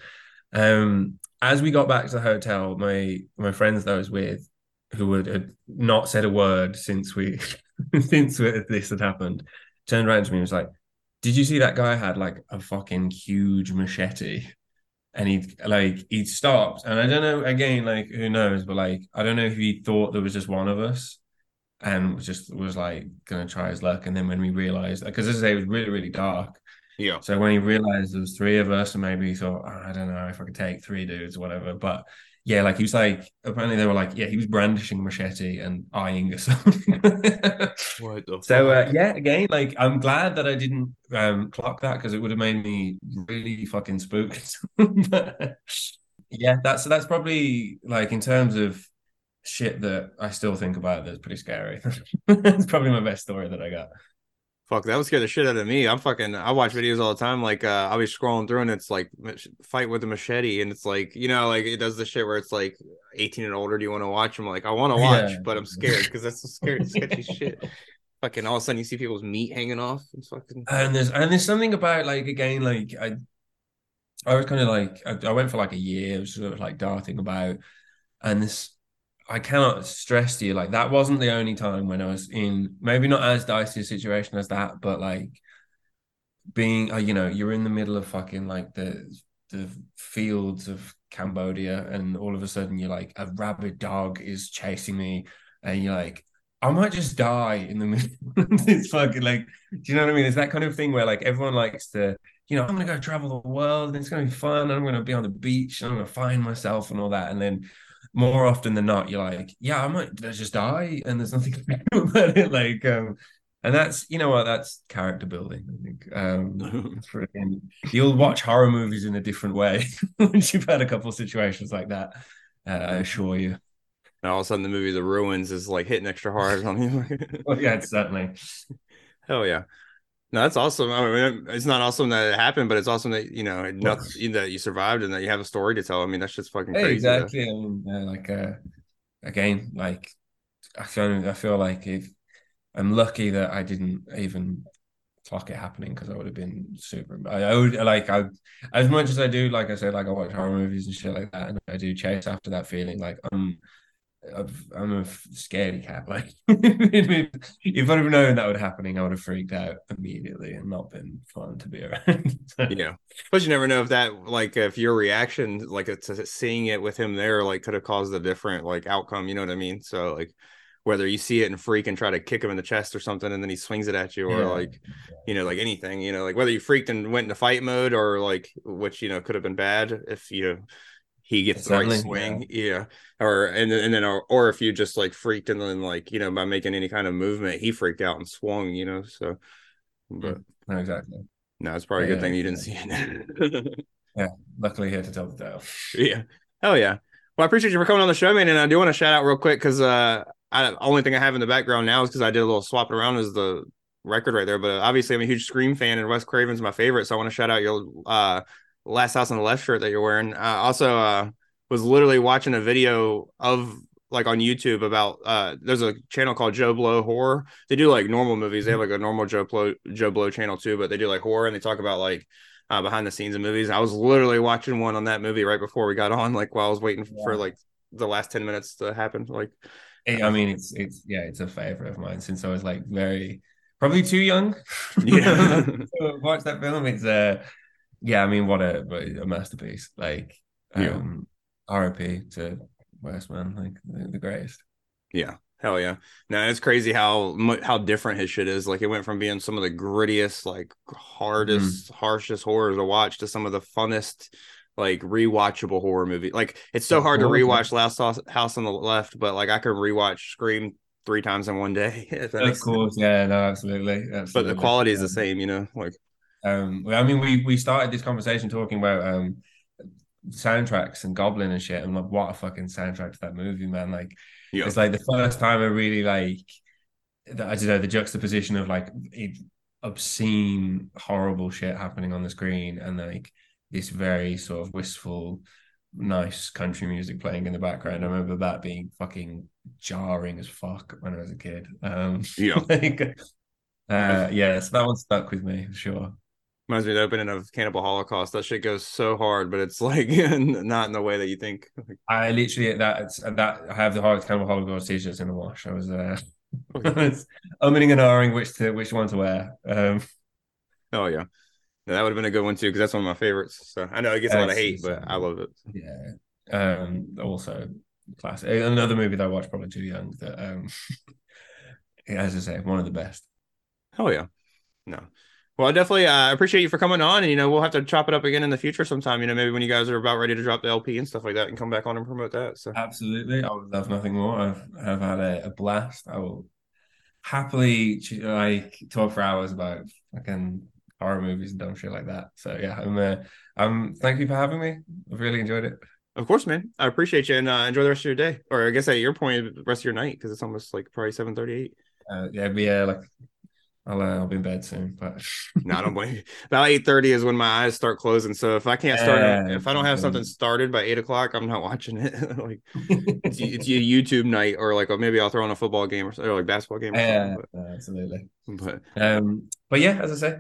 Um, as we got back to the hotel, my my friends that I was with, who had, had not said a word since we since this had happened, turned around to me and was like, "Did you see that guy had like a fucking huge machete?" And he like he stopped, and I don't know. Again, like who knows? But like I don't know if he thought there was just one of us, and just was like gonna try his luck. And then when we realized, because say, it was really really dark. Yeah. So when he realized there was three of us, and maybe he thought, oh, I don't know if I could take three dudes or whatever. But yeah, like he was like, apparently they were like, yeah, he was brandishing a machete and eyeing us. so uh, yeah, again, like I'm glad that I didn't um, clock that because it would have made me really fucking spooked. But, yeah, that's that's probably like in terms of shit that I still think about that's pretty scary. It's probably my best story that I got. Fuck, that would scare the shit out of me. I'm fucking. I watch videos all the time. Like, uh, I'll be scrolling through and it's like fight with a machete, and it's like you know, like it does the shit where it's like 18 and older. Do you want to watch? I'm like, I want to watch, Yeah. but I'm scared because that's some scary, sketchy shit. Fucking all of a sudden you see people's meat hanging off. It's fucking. And there's and there's something about like again, like I I was kind of like I, I went for like a year, was sort of like darting about, and this I cannot stress to you like that wasn't the only time when I was in maybe not as dicey a situation as that, but like being uh, you know you're in the middle of fucking like the the fields of Cambodia, and all of a sudden you're like a rabid dog is chasing me, and you're like. I might just die in the middle. of it's fucking like, do you know what I mean? It's that kind of thing where like everyone likes to, you know, I'm gonna go travel the world and it's gonna be fun. And I'm gonna be on the beach and I'm gonna find myself and all that. And then more often than not, you're like, yeah, I might just die, and there's nothing about it. Like, um, and that's you know what, that's character building. I think um, for, you'll watch horror movies in a different way once you've had a couple of situations like that. Uh, I assure you. And all of a sudden the movie The Ruins is like hitting extra hard on you. Well, yeah, certainly. Hell yeah. No, that's awesome. I mean, it's not awesome that it happened, but it's awesome that you know not, that you survived and that you have a story to tell. I mean, that's just fucking crazy. exactly. I mean, like uh, again, like I feel I feel like if I'm lucky that I didn't even clock it happening because I would have been super. I, I would like I as much as I do, like I said, like I watch horror movies and shit like that, and I do chase after that feeling. Like I'm. I've- I'm a scaredy cat. Like, if I'd have known that would happening, I would have freaked out immediately and not been fun to be around. So- Yeah, but you never know if that like if your reaction like uh, to seeing it with him there like could have caused a different like outcome. You know what I mean? So like whether you see it and freak and try to kick him in the chest or something, and then he swings it at you, or Yeah. like you know like anything, you know like whether you freaked and went into fight mode or like which you know could have been bad if you he gets the right swing, yeah. or and then and then or, or if you just like freaked and then like you know by making any kind of movement he freaked out and swung, you know. So, but no, exactly. no, it's probably a good Yeah, thing you didn't see it. Yeah, luckily, here to tell the tale. Yeah. Hell yeah. Well, I appreciate you for coming on the show, man. And I do want to shout out real quick because uh I only thing I have in the background now is because I did a little swapping around is the record right there. But obviously I'm a huge Scream fan and Wes Craven's my favorite. So I want to shout out your uh last house on the left shirt that you're wearing. Uh also uh was literally watching a video of like on YouTube about uh there's a channel called JoBlo Horror. They do like normal movies. They have like a normal JoBlo Joe Blow channel too, but they do like horror and they talk about like uh, behind the scenes of movies. I was literally watching one on that movie right before we got on, like while I was waiting for like the last 10 minutes to happen. Like, I mean, it's it's yeah, it's a favorite of mine since I was like very probably too young. Yeah. to watch that film. It's uh, yeah, I mean, what a what a masterpiece. Like, Yeah. um, R.I.P. to Wes Man, like the, the greatest. yeah, hell yeah. Now it's crazy how how different his shit is. Like, it went from being some of the grittiest, like hardest, harshest horrors to watch to some of the funnest, like rewatchable horror movie. Like it's so hard to rewatch Last House on the Left, but like I could rewatch Scream three times in one day. Of makes sense. course, yeah, no, absolutely, But the quality is the same, you know. Like Um, well, I mean, we we started this conversation talking about um soundtracks and Goblin and shit. I'm like, what a fucking soundtrack to that movie, man! Like, yeah, it's like the first time I really like, the, I don't know, the juxtaposition of like it, obscene, horrible shit happening on the screen, and like this very sort of wistful, nice country music playing in the background. I remember that being fucking jarring as fuck when I was a kid. Um, Yeah. like, uh, yeah, so that one stuck with me for sure. Reminds me of the opening of Cannibal Holocaust. That shit goes so hard, but it's like not in the way that you think. I literally that that I have the hard kind of Holocaust t-shirts in the wash. I was uh I was umming and ahhing which to which one to wear. Um oh yeah. Yeah, that would have been a good one too, because that's one of my favorites. So I know it gets a lot of hate, but I love it. yeah. Um also classic. Another movie that I watched probably too young that um as I say, one of the best. Oh yeah. No. Well, I definitely uh, appreciate you for coming on, and you know we'll have to chop it up again in the future sometime. You know, maybe when you guys are about ready to drop the LP and stuff like that, and come back on and promote that. So Absolutely. I would love nothing more. I've I've had a, a blast. I will happily like talk for hours about fucking horror movies and dumb shit like that. So yeah, I'm uh, um thank you for having me. I've really enjoyed it. of course, man, I appreciate you, and uh, enjoy the rest of your day, or I guess at your point, the rest of your night, because it's almost like probably seven thirty-eight. Uh, yeah, but yeah, like I'll uh, I'll be in bed soon, but No, I don't blame you. About eight thirty is when my eyes start closing. So if I can't start, Yeah, if I don't have something started by eight o'clock, I'm not watching it. like it's, it's a YouTube night, or like maybe I'll throw on a football game or, or like basketball game. Yeah, absolutely. but, Um, but yeah, as I say,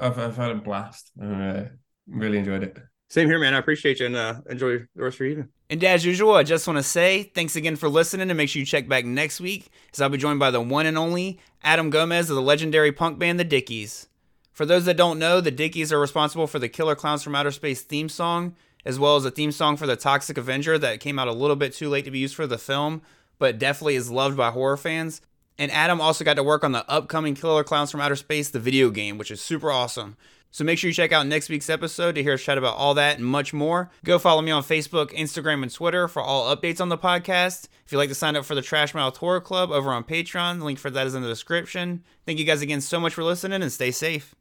I've I've had a blast. and uh, really enjoyed it. same here, man. I appreciate you, and uh, enjoy the rest of your evening. And as usual, I just want to say thanks again for listening and make sure you check back next week as I'll be joined by the one and only Adam Gomez of the legendary punk band The Dickies. For those that don't know, the Dickies are responsible for the Killer Klowns from Outer Space theme song, as well as a theme song for the Toxic Avenger that came out a little bit too late to be used for the film, but definitely is loved by horror fans. And Adam also got to work on the upcoming Killer Klowns from Outer Space, the video game, which is super awesome. So make sure you check out next week's episode to hear us chat about all that and much more. Go follow me on Facebook, Instagram, and Twitter for all updates on the podcast. If you'd like to sign up for the Trash Mouth Horror Club over on Patreon, the link for that is in the description. Thank you guys again so much for listening and stay safe.